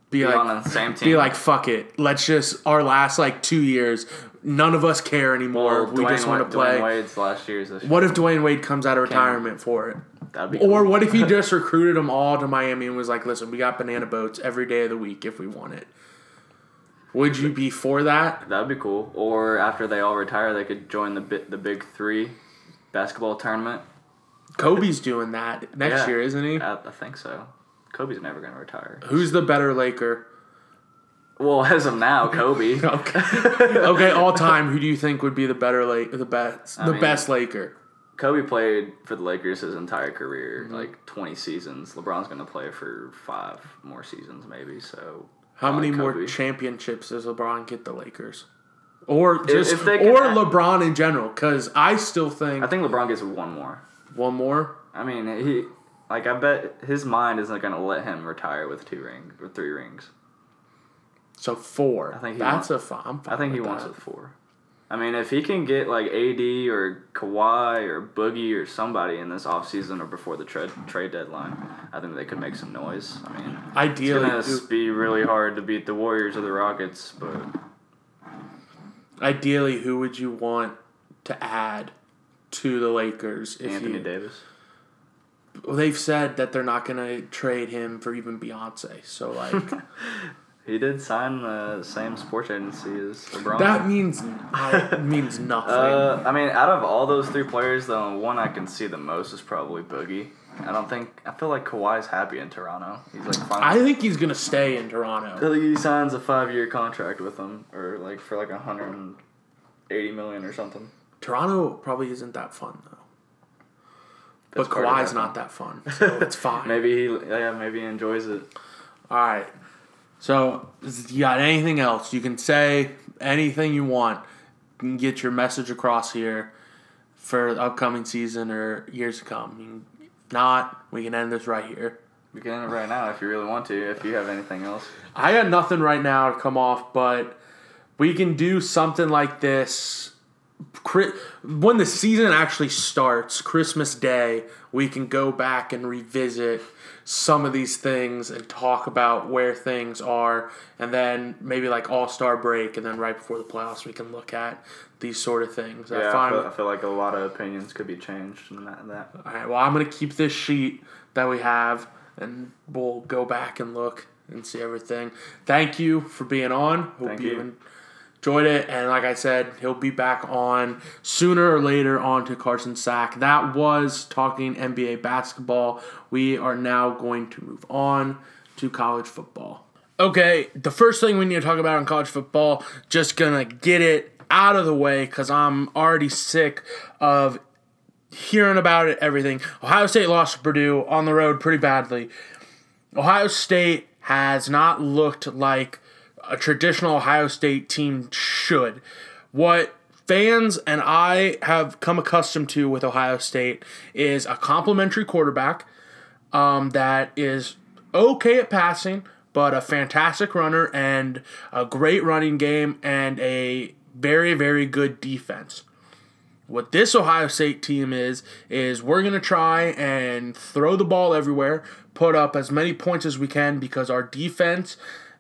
be, Be like on the same team. be like fuck it? Let's just our last like two years. None of us care anymore. Well, we Dwyane just want to play. Dwyane Wade's last year's this What if Dwyane Wade comes out of retirement for it? That'd be Or cool. what if he just recruited them all to Miami and was like, "Listen, we got banana boats every day of the week if we want it." Would you be for that? That'd be cool. Or after they all retire, they could join the the big three basketball tournament. Kobe's doing that next Yeah. year, isn't he? I, I think so. Kobe's never gonna retire. Who's the better Laker? Well, as of now, Kobe. Okay. okay, all time. Who do you think would be the better Lake, the best, the mean- best Laker? Kobe played for the Lakers his entire career, Mm-hmm. like twenty seasons. LeBron's gonna play for five more seasons, maybe. So How probably many more Kobe. championships does LeBron get the Lakers? Or just or add- LeBron in general? Because I still think, I think LeBron gets one more. one more. I mean, he like I bet his mind isn't gonna let him retire with two rings or three rings. So four. I think he that's wants- a. I'm I fine think he with wants that. four. I mean, if he can get like AD or Kawhi or Boogie or somebody in this offseason or before the trade trade deadline, I think they could make some noise. I mean, Ideally, it's gonna be really hard to beat the Warriors or the Rockets, but ideally, who would you want to add to the Lakers? If Anthony you, Davis. Well, they've said that they're not going to trade him for even Beyonce. So like. He did sign the same sports agency as LeBron. That means I, means nothing. Uh, I mean, out of all those three players, the one I can see the most is probably Boogie. I don't think I feel like Kawhi's happy in Toronto. He's like I think he's gonna stay in I Toronto. think he signs a five-year contract with them, or like for like a hundred and eighty million or something. Toronto probably isn't that fun though. That's but Kawhi's not that fun, so it's fine. Maybe he, yeah, maybe he enjoys it. All right. So, you got anything else? You can say anything you want. You can get your message across here for the upcoming season or years to come. You can- If not, we can end this right here. We can end it right now if you really want to. If you have anything else, I got nothing right now to come off, but we can do something like this. When the season actually starts, Christmas Day, we can go back and revisit some of these things and talk about where things are, and then maybe like All Star break, and then right before the playoffs, we can look at these sort of things. I Yeah, I find feel, I feel like a lot of opinions could be changed in that. that. all right. Well, I'm gonna keep this sheet that we have, and we'll go back and look and see everything. Thank you for being on. Hope Thank you you. enjoyed it. And like I said, he'll be back on sooner or later on to Carson Sack. That was talking NBA basketball. We are now going to move on to college football. Okay, the first thing we need to talk about in college football, just gonna get it out of the way because I'm already sick of hearing about it, everything. Ohio State lost to Purdue on the road pretty badly. Ohio State has not looked like a traditional Ohio State team should. What fans and I have come accustomed to with Ohio State is a complimentary quarterback um, that is okay at passing, but a fantastic runner and a great running game and a very, very good defense what this Ohio State team is is we're going to try and throw the ball everywhere, put up as many points as we can because our defense,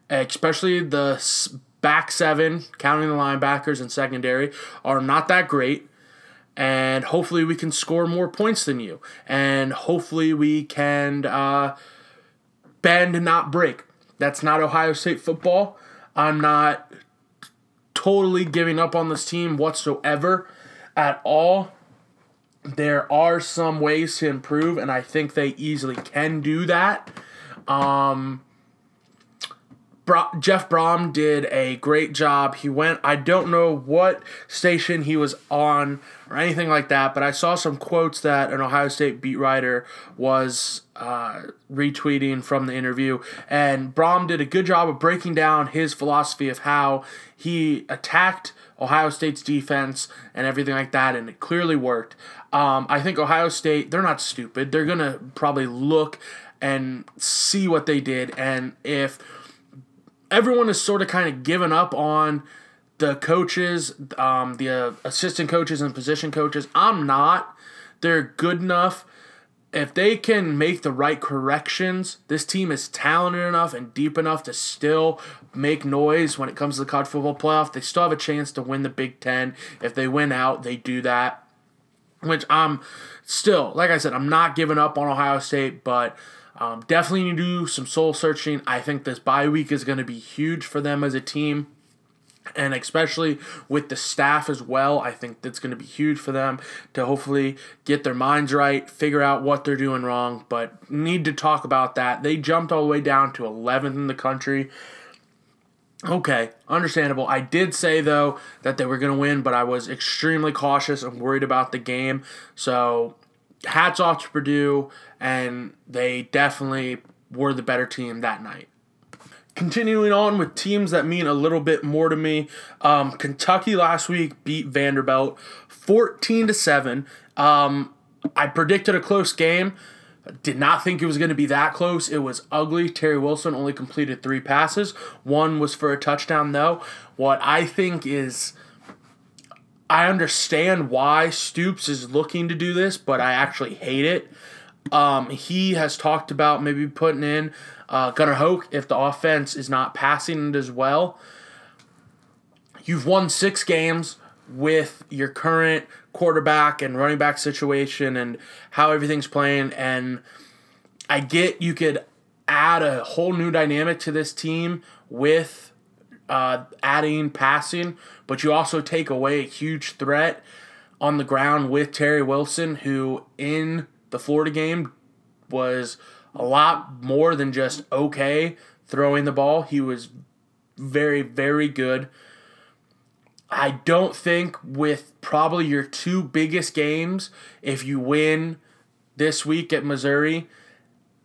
especially the back seven, counting the linebackers and secondary, are not that great. And hopefully we can score more points than you, and hopefully we can uh, bend and not break. That's not Ohio State football. I'm not totally giving up on this team whatsoever at all. There are some ways to improve, and I think they easily can do that. Um, Jeff Brohm did a great job. He went, I don't know what station he was on or anything like that, but I saw some quotes that an Ohio State beat writer was uh, retweeting from the interview. And Brohm did a good job of breaking down his philosophy of how he attacked Ohio State's defense and everything like that, and it clearly worked. Um, I think Ohio State, they're not stupid. They're going to probably look and see what they did. And if everyone is sort of kind of given up on the coaches, um, the uh, assistant coaches and position coaches. I'm not. They're good enough. If they can make the right corrections, this team is talented enough and deep enough to still make noise when it comes to the college football playoff. They still have a chance to win the Big Ten. If they win out, they do that. Which I'm still, like I said, I'm not giving up on Ohio State, but um, definitely need to do some soul searching. I think this bye week is going to be huge for them as a team. And especially with the staff as well, I think that's going to be huge for them to hopefully get their minds right, figure out what they're doing wrong. But need to talk about that. They jumped all the way down to 11th in the country. Okay, understandable. I did say though that they were going to win, but I was extremely cautious and worried about the game. So, hats off to Purdue, and they definitely were the better team that night. Continuing on with teams that mean a little bit more to me, um, Kentucky last week beat Vanderbilt fourteen to seven. Um, I predicted a close game. Did not think it was going to be that close. It was ugly. Terry Wilson only completed three passes. One was for a touchdown, though. What I think is. I understand why Stoops is looking to do this, but I actually hate it. Um, he has talked about maybe putting in uh, Gunnar Hoak if the offense is not passing it as well. You've won six games with your current quarterback and running back situation and how everything's playing. And I get you could add a whole new dynamic to this team with uh, adding passing, but you also take away a huge threat on the ground with Terry Wilson, who in the Florida game was a lot more than just okay throwing the ball. He was very, very good. I don't think with probably your two biggest games, if you win this week at Missouri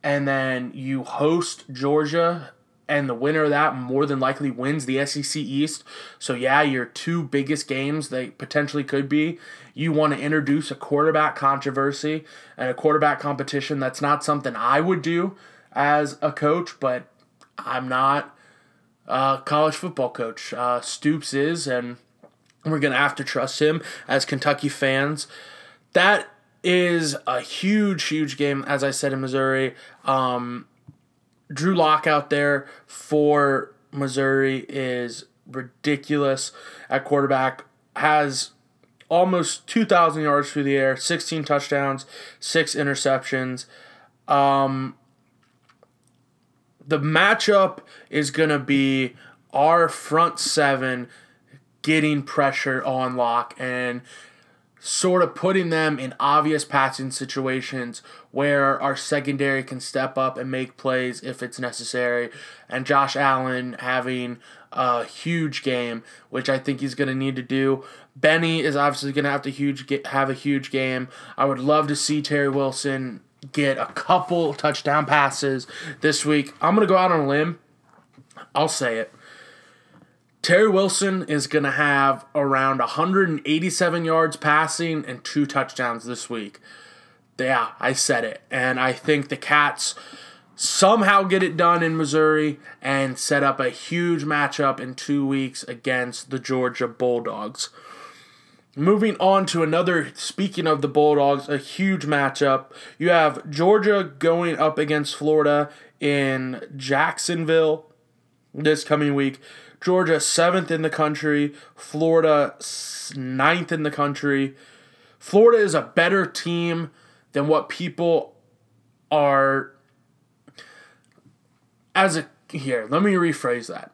and then you host Georgia and the winner of that more than likely wins the SEC East. So yeah, your two biggest games they potentially could be. You want to introduce a quarterback controversy and a quarterback competition. That's not something I would do as a coach, but I'm not a college football coach. Uh, Stoops is, and we're going to have to trust him as Kentucky fans. That is a huge, huge game, as I said in Missouri. Um, Drew Lock out there for Missouri is ridiculous at quarterback. Has almost 2,000 yards through the air, 16 touchdowns, six interceptions. Um, the matchup is going to be our front seven getting pressure on Lock and sort of putting them in obvious passing situations where our secondary can step up and make plays if it's necessary. And Josh Allen having a huge game, which I think he's going to need to do. Benny is obviously going to have to huge have a huge game. I would love to see Terry Wilson get a couple touchdown passes this week. I'm going to go out on a limb. I'll say it. Terry Wilson is going to have around 187 yards passing and two touchdowns this week. Yeah, I said it. And I think the Cats somehow get it done in Missouri and set up a huge matchup in two weeks against the Georgia Bulldogs. Moving on to another, speaking of the Bulldogs, a huge matchup. You have Georgia going up against Florida in Jacksonville this coming week. Georgia, seventh in the country. Florida, ninth in the country. Florida is a better team than what people are. As a. Here, let me rephrase that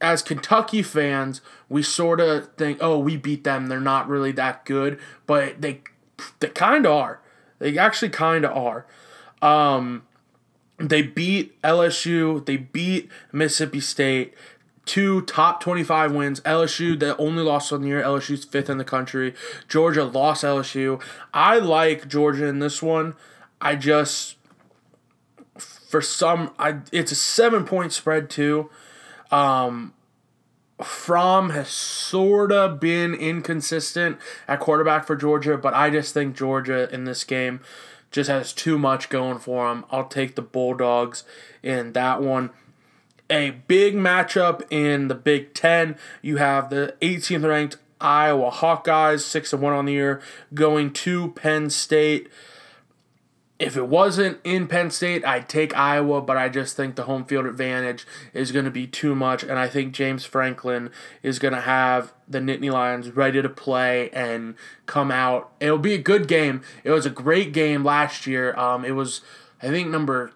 as Kentucky fans, we sort of think, oh, we beat them. They're not really that good, but they they kind of are. They actually kind of are. Um, they beat LSU. They beat Mississippi State. Two top 25 wins. LSU, the only loss on the year. LSU's fifth in the country. Georgia lost LSU. I like Georgia in this one. I just, for some, I it's a seven point spread too. Um, Fromm has sort of been inconsistent at quarterback for Georgia, but I just think Georgia in this game just has too much going for them. I'll take the Bulldogs in that one. A big matchup in the Big Ten. You have the 18th ranked Iowa Hawkeyes, 6 and 1 on the year, going to Penn State if it wasn't in Penn State, I'd take Iowa, but I just think the home field advantage is going to be too much, and I think James Franklin is going to have the Nittany Lions ready to play and come out. It'll be a good game. It was a great game last year. Um, it was, I think, number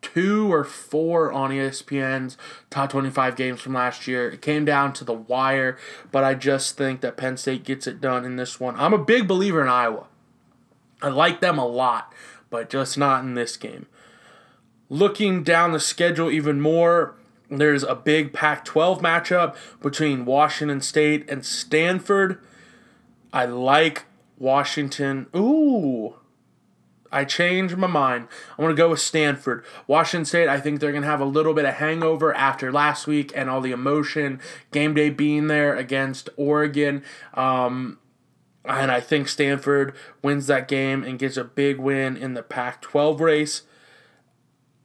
two or four on ESPN's top 25 games from last year. It came down to the wire, but I just think that Penn State gets it done in this one. I'm a big believer in Iowa. I like them a lot, but just not in this game. Looking down the schedule even more, there's a big Pac 12 matchup between Washington State and Stanford. I like Washington. Ooh. I changed my mind. I want to go with Stanford. Washington State, I think they're going to have a little bit of hangover after last week and all the emotion, game day being there against Oregon. Um, and I think Stanford wins that game and gets a big win in the Pac 12 race.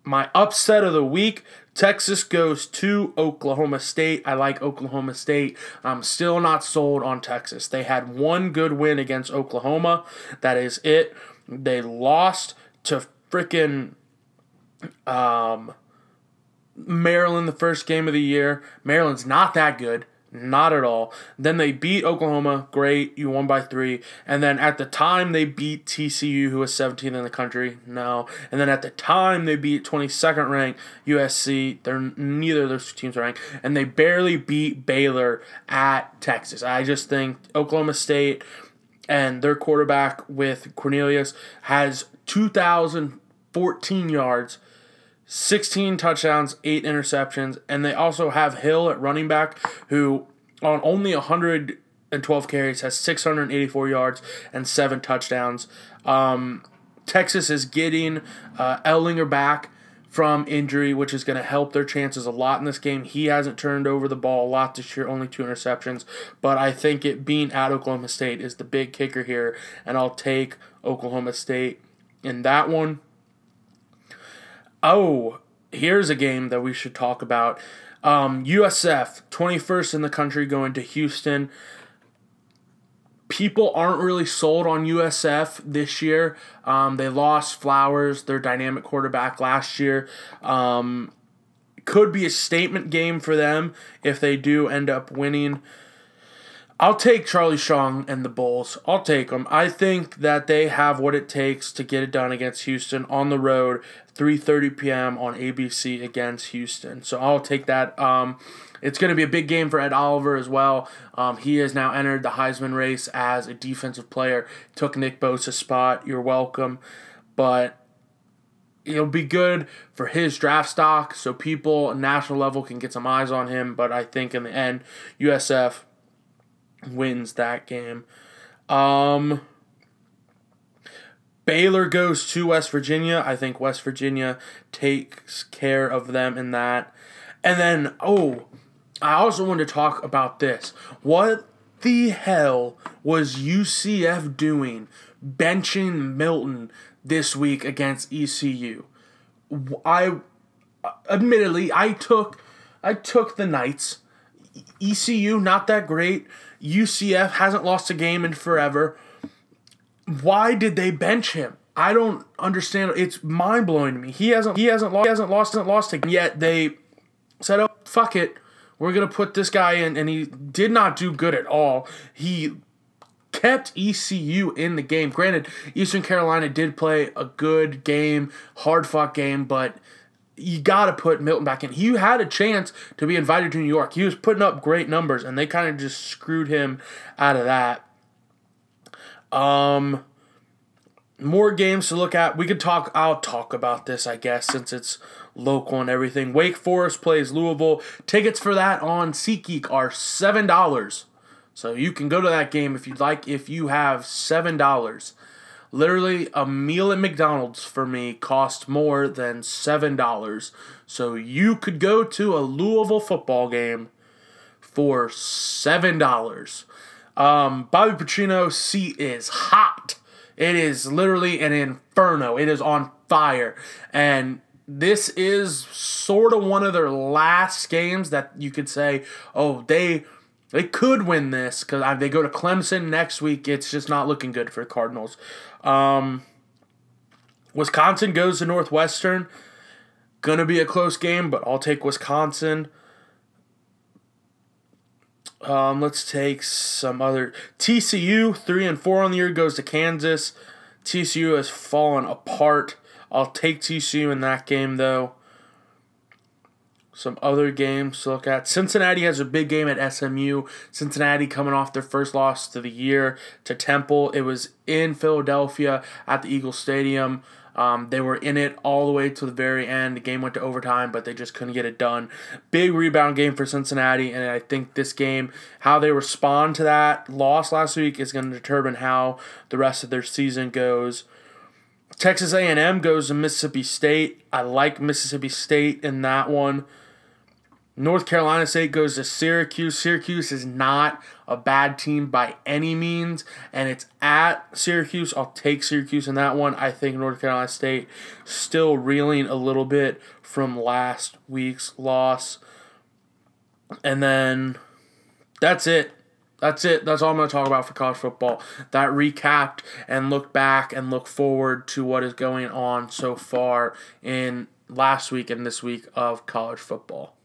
My upset of the week Texas goes to Oklahoma State. I like Oklahoma State. I'm still not sold on Texas. They had one good win against Oklahoma. That is it. They lost to freaking um, Maryland the first game of the year. Maryland's not that good. Not at all. Then they beat Oklahoma. Great. You won by three. And then at the time they beat TCU, who was 17th in the country. No. And then at the time they beat 22nd ranked USC. They're neither of those teams are ranked. And they barely beat Baylor at Texas. I just think Oklahoma State and their quarterback with Cornelius has 2,014 yards 16 touchdowns, 8 interceptions, and they also have Hill at running back, who on only 112 carries has 684 yards and 7 touchdowns. Um, Texas is getting uh, Ehlinger back from injury, which is going to help their chances a lot in this game. He hasn't turned over the ball a lot this year, only two interceptions, but I think it being at Oklahoma State is the big kicker here, and I'll take Oklahoma State in that one. Oh, here's a game that we should talk about. Um, USF, 21st in the country, going to Houston. People aren't really sold on USF this year. Um, they lost Flowers, their dynamic quarterback, last year. Um, could be a statement game for them if they do end up winning. I'll take Charlie Strong and the Bulls. I'll take them. I think that they have what it takes to get it done against Houston on the road, 3:30 p.m. on ABC against Houston. So I'll take that. Um, it's going to be a big game for Ed Oliver as well. Um, he has now entered the Heisman race as a defensive player. Took Nick Bosa's spot. You're welcome, but it'll be good for his draft stock so people national level can get some eyes on him. But I think in the end, USF wins that game. Um, Baylor goes to West Virginia. I think West Virginia takes care of them in that. And then, oh, I also want to talk about this. What the hell was UCF doing benching Milton this week against ECU? I admittedly I took I took the Knights. ECU not that great. UCF hasn't lost a game in forever. Why did they bench him? I don't understand. It's mind blowing to me. He hasn't he hasn't lost he hasn't lost hasn't lost a yet. They said, "Oh fuck it, we're gonna put this guy in," and he did not do good at all. He kept ECU in the game. Granted, Eastern Carolina did play a good game, hard fought game, but you got to put Milton back in. He had a chance to be invited to New York. He was putting up great numbers, and they kind of just screwed him out of that. Um, more games to look at. We could talk. I'll talk about this, I guess, since it's local and everything. Wake Forest plays Louisville. Tickets for that on SeatGeek are seven dollars. So you can go to that game if you'd like. If you have seven dollars, literally a meal at McDonald's for me cost more than seven dollars. So you could go to a Louisville football game for seven dollars. Um, Bobby Petrino's seat is hot. It is literally an inferno. It is on fire, and this is sort of one of their last games that you could say, oh, they they could win this because they go to Clemson next week. It's just not looking good for the Cardinals. Um, Wisconsin goes to Northwestern. Gonna be a close game, but I'll take Wisconsin. Um, let's take some other TCU three and four on the year goes to Kansas. TCU has fallen apart. I'll take TCU in that game though. Some other games to look at. Cincinnati has a big game at SMU. Cincinnati coming off their first loss to the year to Temple. It was in Philadelphia at the Eagle Stadium. Um, they were in it all the way to the very end. The game went to overtime, but they just couldn't get it done. Big rebound game for Cincinnati, and I think this game, how they respond to that loss last week, is going to determine how the rest of their season goes. Texas A&M goes to Mississippi State. I like Mississippi State in that one. North Carolina State goes to Syracuse. Syracuse is not a bad team by any means, and it's at Syracuse. I'll take Syracuse in that one. I think North Carolina State still reeling a little bit from last week's loss. And then that's it. That's it. That's all I'm going to talk about for college football. That recapped and look back and look forward to what is going on so far in last week and this week of college football.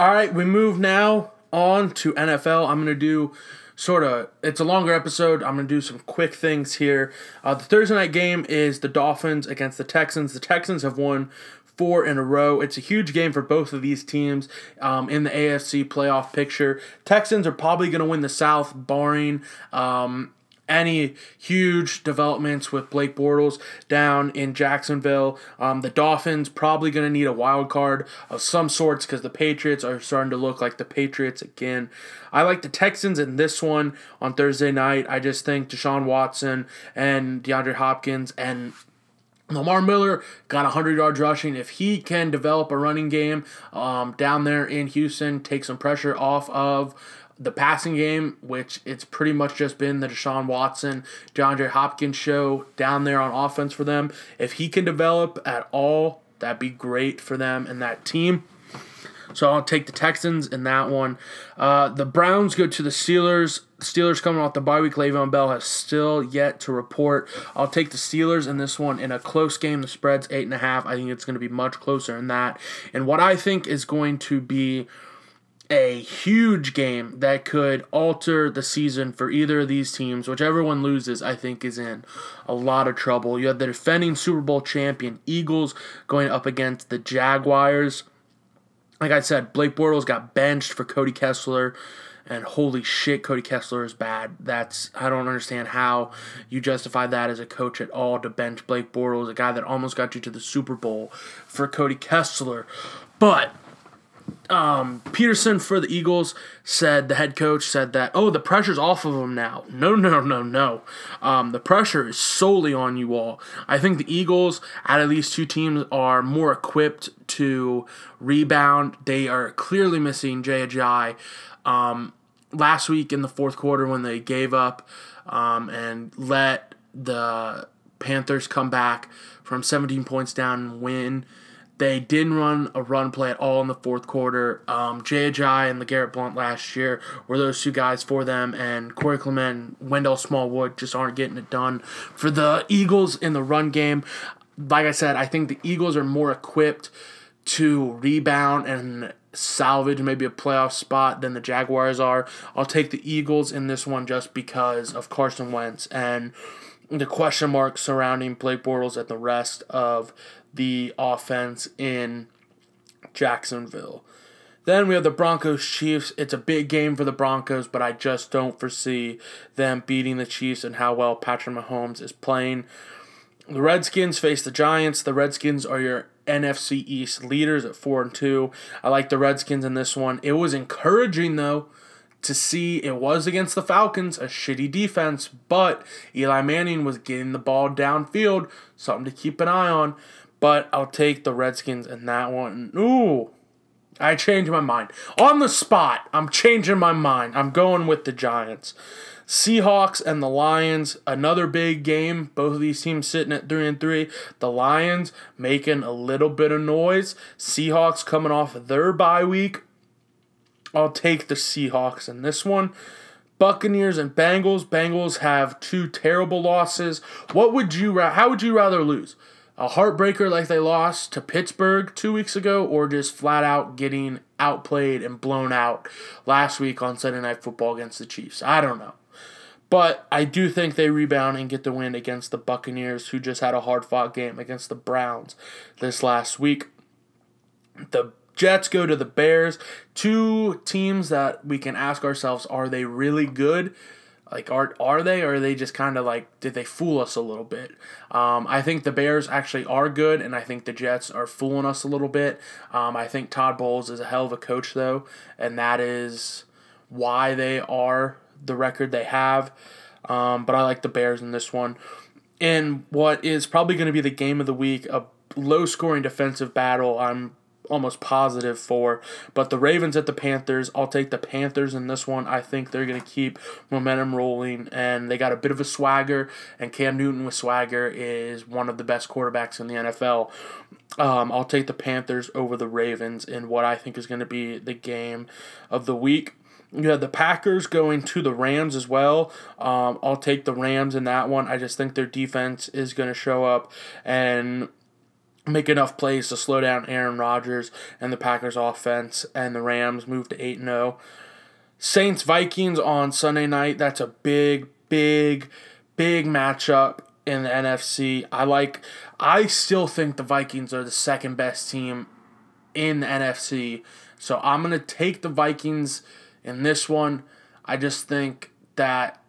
All right, we move now on to NFL. I'm going to do sort of, it's a longer episode. I'm to do some quick things here. Uh, the Thursday night game is the Dolphins against the Texans. The Texans have won four in a row. It's a huge game for both of these teams um, in the AFC playoff picture. Texans are probably to win the South, barring um, any huge developments with Blake Bortles down in Jacksonville. Um, the Dolphins probably going to need a wild card of some sorts because the Patriots are starting to look like the Patriots again. I like the Texans in this one on Thursday night. I just think Deshaun Watson and DeAndre Hopkins and Lamar Miller got 100 yards rushing. If he can develop a running game um, down there in Houston, take some pressure off of the passing game, which it's pretty much just been the Deshaun Watson, DeAndre Hopkins show down there on offense for them. If he can develop at all, that'd be great for them and that team. So I'll take the Texans in that one. Uh, the Browns go to the Steelers. Steelers coming off the bye week. Le'Veon Bell has still yet to report. I'll take the Steelers in this one in a close game. The spread's eight and a half. I think it's going to be much closer than that. And what I think is going to be a huge game that could alter the season for either of these teams. Whichever one loses, I think, is in a lot of trouble. You have the defending Super Bowl champion Eagles going up against the Jaguars. Like I said, Blake Bortles got benched for Cody Kessler. And holy shit, Cody Kessler is bad. That's I don't understand how you justify that as a coach at all to bench Blake Bortles, a guy that almost got you to the Super Bowl for Cody Kessler. But um, Pederson for the Eagles said the head coach said that oh the pressure's off of them now. No no no no. Um, the pressure is solely on you all. I think the Eagles out of these two teams are more equipped to rebound. They are clearly missing Jay. Um, last week in the fourth quarter when they gave up um, and let the Panthers come back from 17 points down and win. They didn't run a run play at all in the fourth quarter. Um, Ajayi and LeGarrette Blunt last year were those two guys for them, and Corey Clement, Wendell Smallwood just aren't getting it done. For the Eagles in the run game, like I said, I think the Eagles are more equipped to rebound and salvage maybe a playoff spot than the Jaguars are. I'll take the Eagles in this one just because of Carson Wentz and the question marks surrounding Blake Bortles and the rest of the offense in Jacksonville. Then we have the Broncos Chiefs. It's a big game for the Broncos, but I just don't foresee them beating the Chiefs and how well Patrick Mahomes is playing. The Redskins face the Giants. The Redskins are your NFC East leaders at 4 and 2. I like the Redskins in this one. It was encouraging though to see it was against the Falcons, a shitty defense, but Eli Manning was getting the ball downfield, something to keep an eye on. But I'll take the Redskins in that one. Ooh, I changed my mind. On the spot, I'm changing my mind. I'm going with the Giants. Seahawks and the Lions, another big game. Both of these teams sitting at 3 and 3. The Lions making a little bit of noise. Seahawks coming off of their bye week. I'll take the Seahawks in this one. Buccaneers and Bengals. Bengals have two terrible losses. What would you how would you rather lose? A heartbreaker like they lost to Pittsburgh two weeks ago, or just flat out getting outplayed and blown out last week on Sunday Night Football against the Chiefs. I don't know. But I do think they rebound and get the win against the Buccaneers, who just had a hard fought game against the Browns this last week. The Jets go to the Bears. Two teams that we can ask ourselves are they really good? Like are are they or are they just kind of like did they fool us a little bit? Um, I think the Bears actually are good, and I think the Jets are fooling us a little bit. Um, I think Todd Bowles is a hell of a coach though, and that is why they are the record they have. Um, but I like the Bears in this one. In what is probably going to be the game of the week, a low scoring defensive battle. I'm almost positive for. But the Ravens at the Panthers, I'll take the Panthers in this one. I think they're going to keep momentum rolling, and they got a bit of a swagger, and Cam Newton with swagger is one of the best quarterbacks in the NFL. Um, I'll take the Panthers over the Ravens in what I think is going to be the game of the week. You have the Packers going to the Rams as well. Um, I'll take the Rams in that one. I just think their defense is going to show up and make enough plays to slow down Aaron Rodgers and the Packers offense and the Rams move to 8 0. Saints Vikings on Sunday night. That's a big big big matchup in the NFC. I like I still think the Vikings are the second best team in the NFC. So I'm going to take the Vikings in this one. I just think that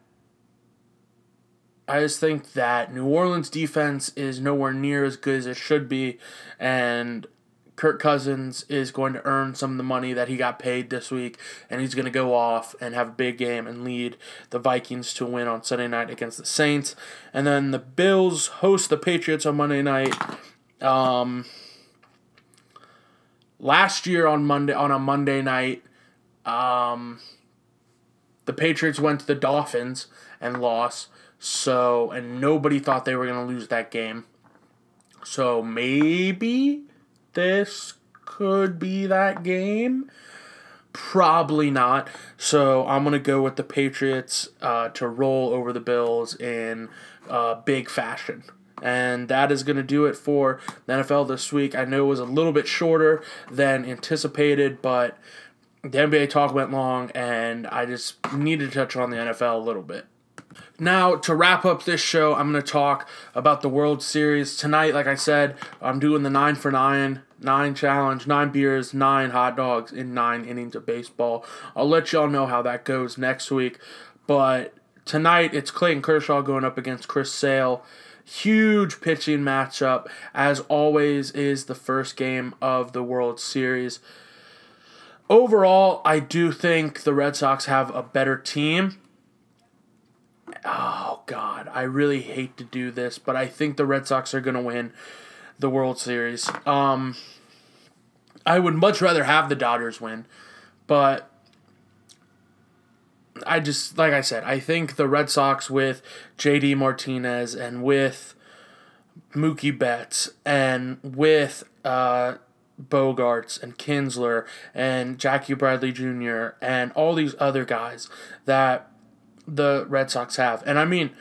I just think that New Orleans defense is nowhere near as good as it should be, and Kirk Cousins is going to earn some of the money that he got paid this week, and he's going to go off and have a big game and lead the Vikings to win on Sunday night against the Saints. And then the Bills host the Patriots on Monday night. Um, last year on Monday on a Monday night, um, the Patriots went to the Dolphins and lost. So, and nobody thought they were going to lose that game. So maybe this could be that game. Probably not. So I'm going to go with the Patriots uh, to roll over the Bills in uh, big fashion. And that is going to do it for the NFL this week. I know it was a little bit shorter than anticipated, but the NBA talk went long, and I just needed to touch on the NFL a little bit. Now, to wrap up this show, I'm going to talk about the World Series. Tonight, like I said, I'm doing the 9 for 9, 9 challenge, 9 beers, 9 hot dogs in 9 innings of baseball. I'll let y'all know how that goes next week. But tonight, it's Clayton Kershaw going up against Chris Sale. Huge pitching matchup, as always, is the first game of the World Series. Overall, I do think the Red Sox have a better team. Oh, God. I really hate to do this, but I think the Red Sox are going to win the World Series. Um, I would much rather have the Dodgers win, but I just like I said, I think the Red Sox with JD Martinez and with Mookie Betts and with uh, Bogaerts and Kinsler and Jackie Bradley Jr. and all these other guys that the Red Sox have. And I mean,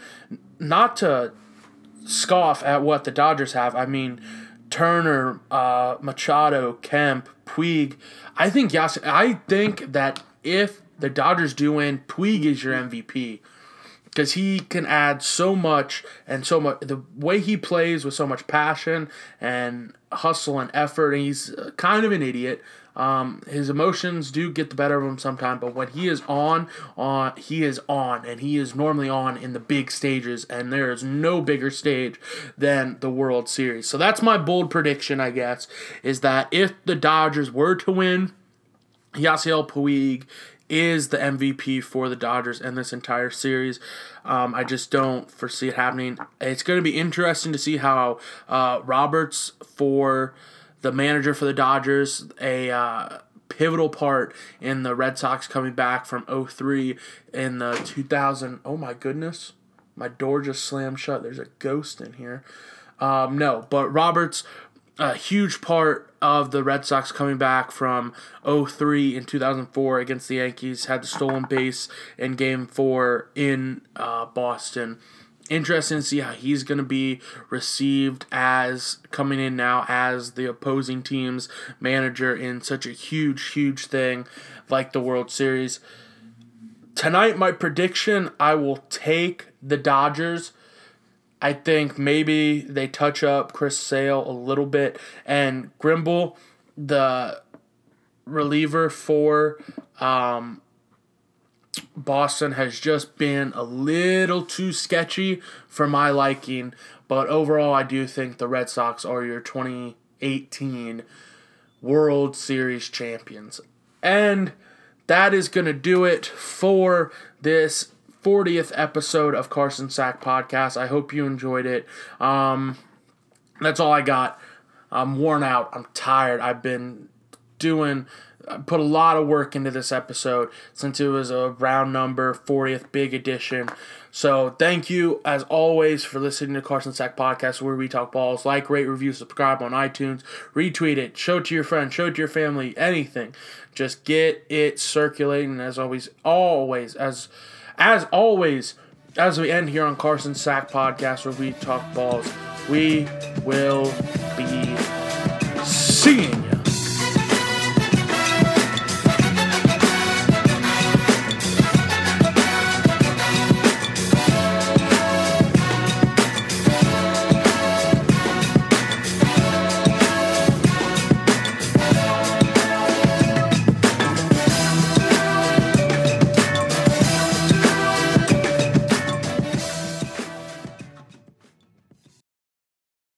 not to scoff at what the Dodgers have. I mean, Turner, uh, Machado, Kemp, Puig. I think yes. I think that if the Dodgers do win, Puig is your MVP because he can add so much and so much. The way he plays with so much passion and hustle and effort. And he's uh, kind of an idiot. Um, his emotions do get the better of him sometimes, but when he is on, on he is on, and he is normally on in the big stages, and there is no bigger stage than the World Series. So that's my bold prediction, I guess, is that if the Dodgers were to win, Yasiel Puig is the MVP for the Dodgers in this entire series. Um, I just don't foresee it happening. It's going to be interesting to see how uh, Roberts for the manager for the Dodgers, a uh, pivotal part in the Red Sox coming back from 03 in the 2000. Oh my goodness. My door just slammed shut. There's a ghost in here. Um, no, but Roberts, a huge part of the Red Sox coming back from 03 in 2004 against the Yankees, had the stolen base in game four in uh, Boston interesting to see how he's going to be received as coming in now as the opposing team's manager in such a huge, huge thing like the World Series. Tonight, my prediction I will take the Dodgers. I think maybe they touch up Chris Sale a little bit and Kimbrel, the reliever for um, Boston has just been a little too sketchy for my liking, but overall, I do think the Red Sox are your 2018 World Series champions. And that is going to do it for this 40th episode of Carson Sack Podcast. I hope you enjoyed it. Um, that's all I got. I'm worn out. I'm tired. I've been doing put a lot of work into this episode since it was a round number 40th big edition. So thank you as always for listening to Carson Sack Podcast where we talk balls. Like, rate, review, subscribe on iTunes, retweet it, show it to your friends, show it to your family, anything. Just get it circulating as always, always, as as always, as we end here on Carson Sack Podcast where we talk balls, we will be seeing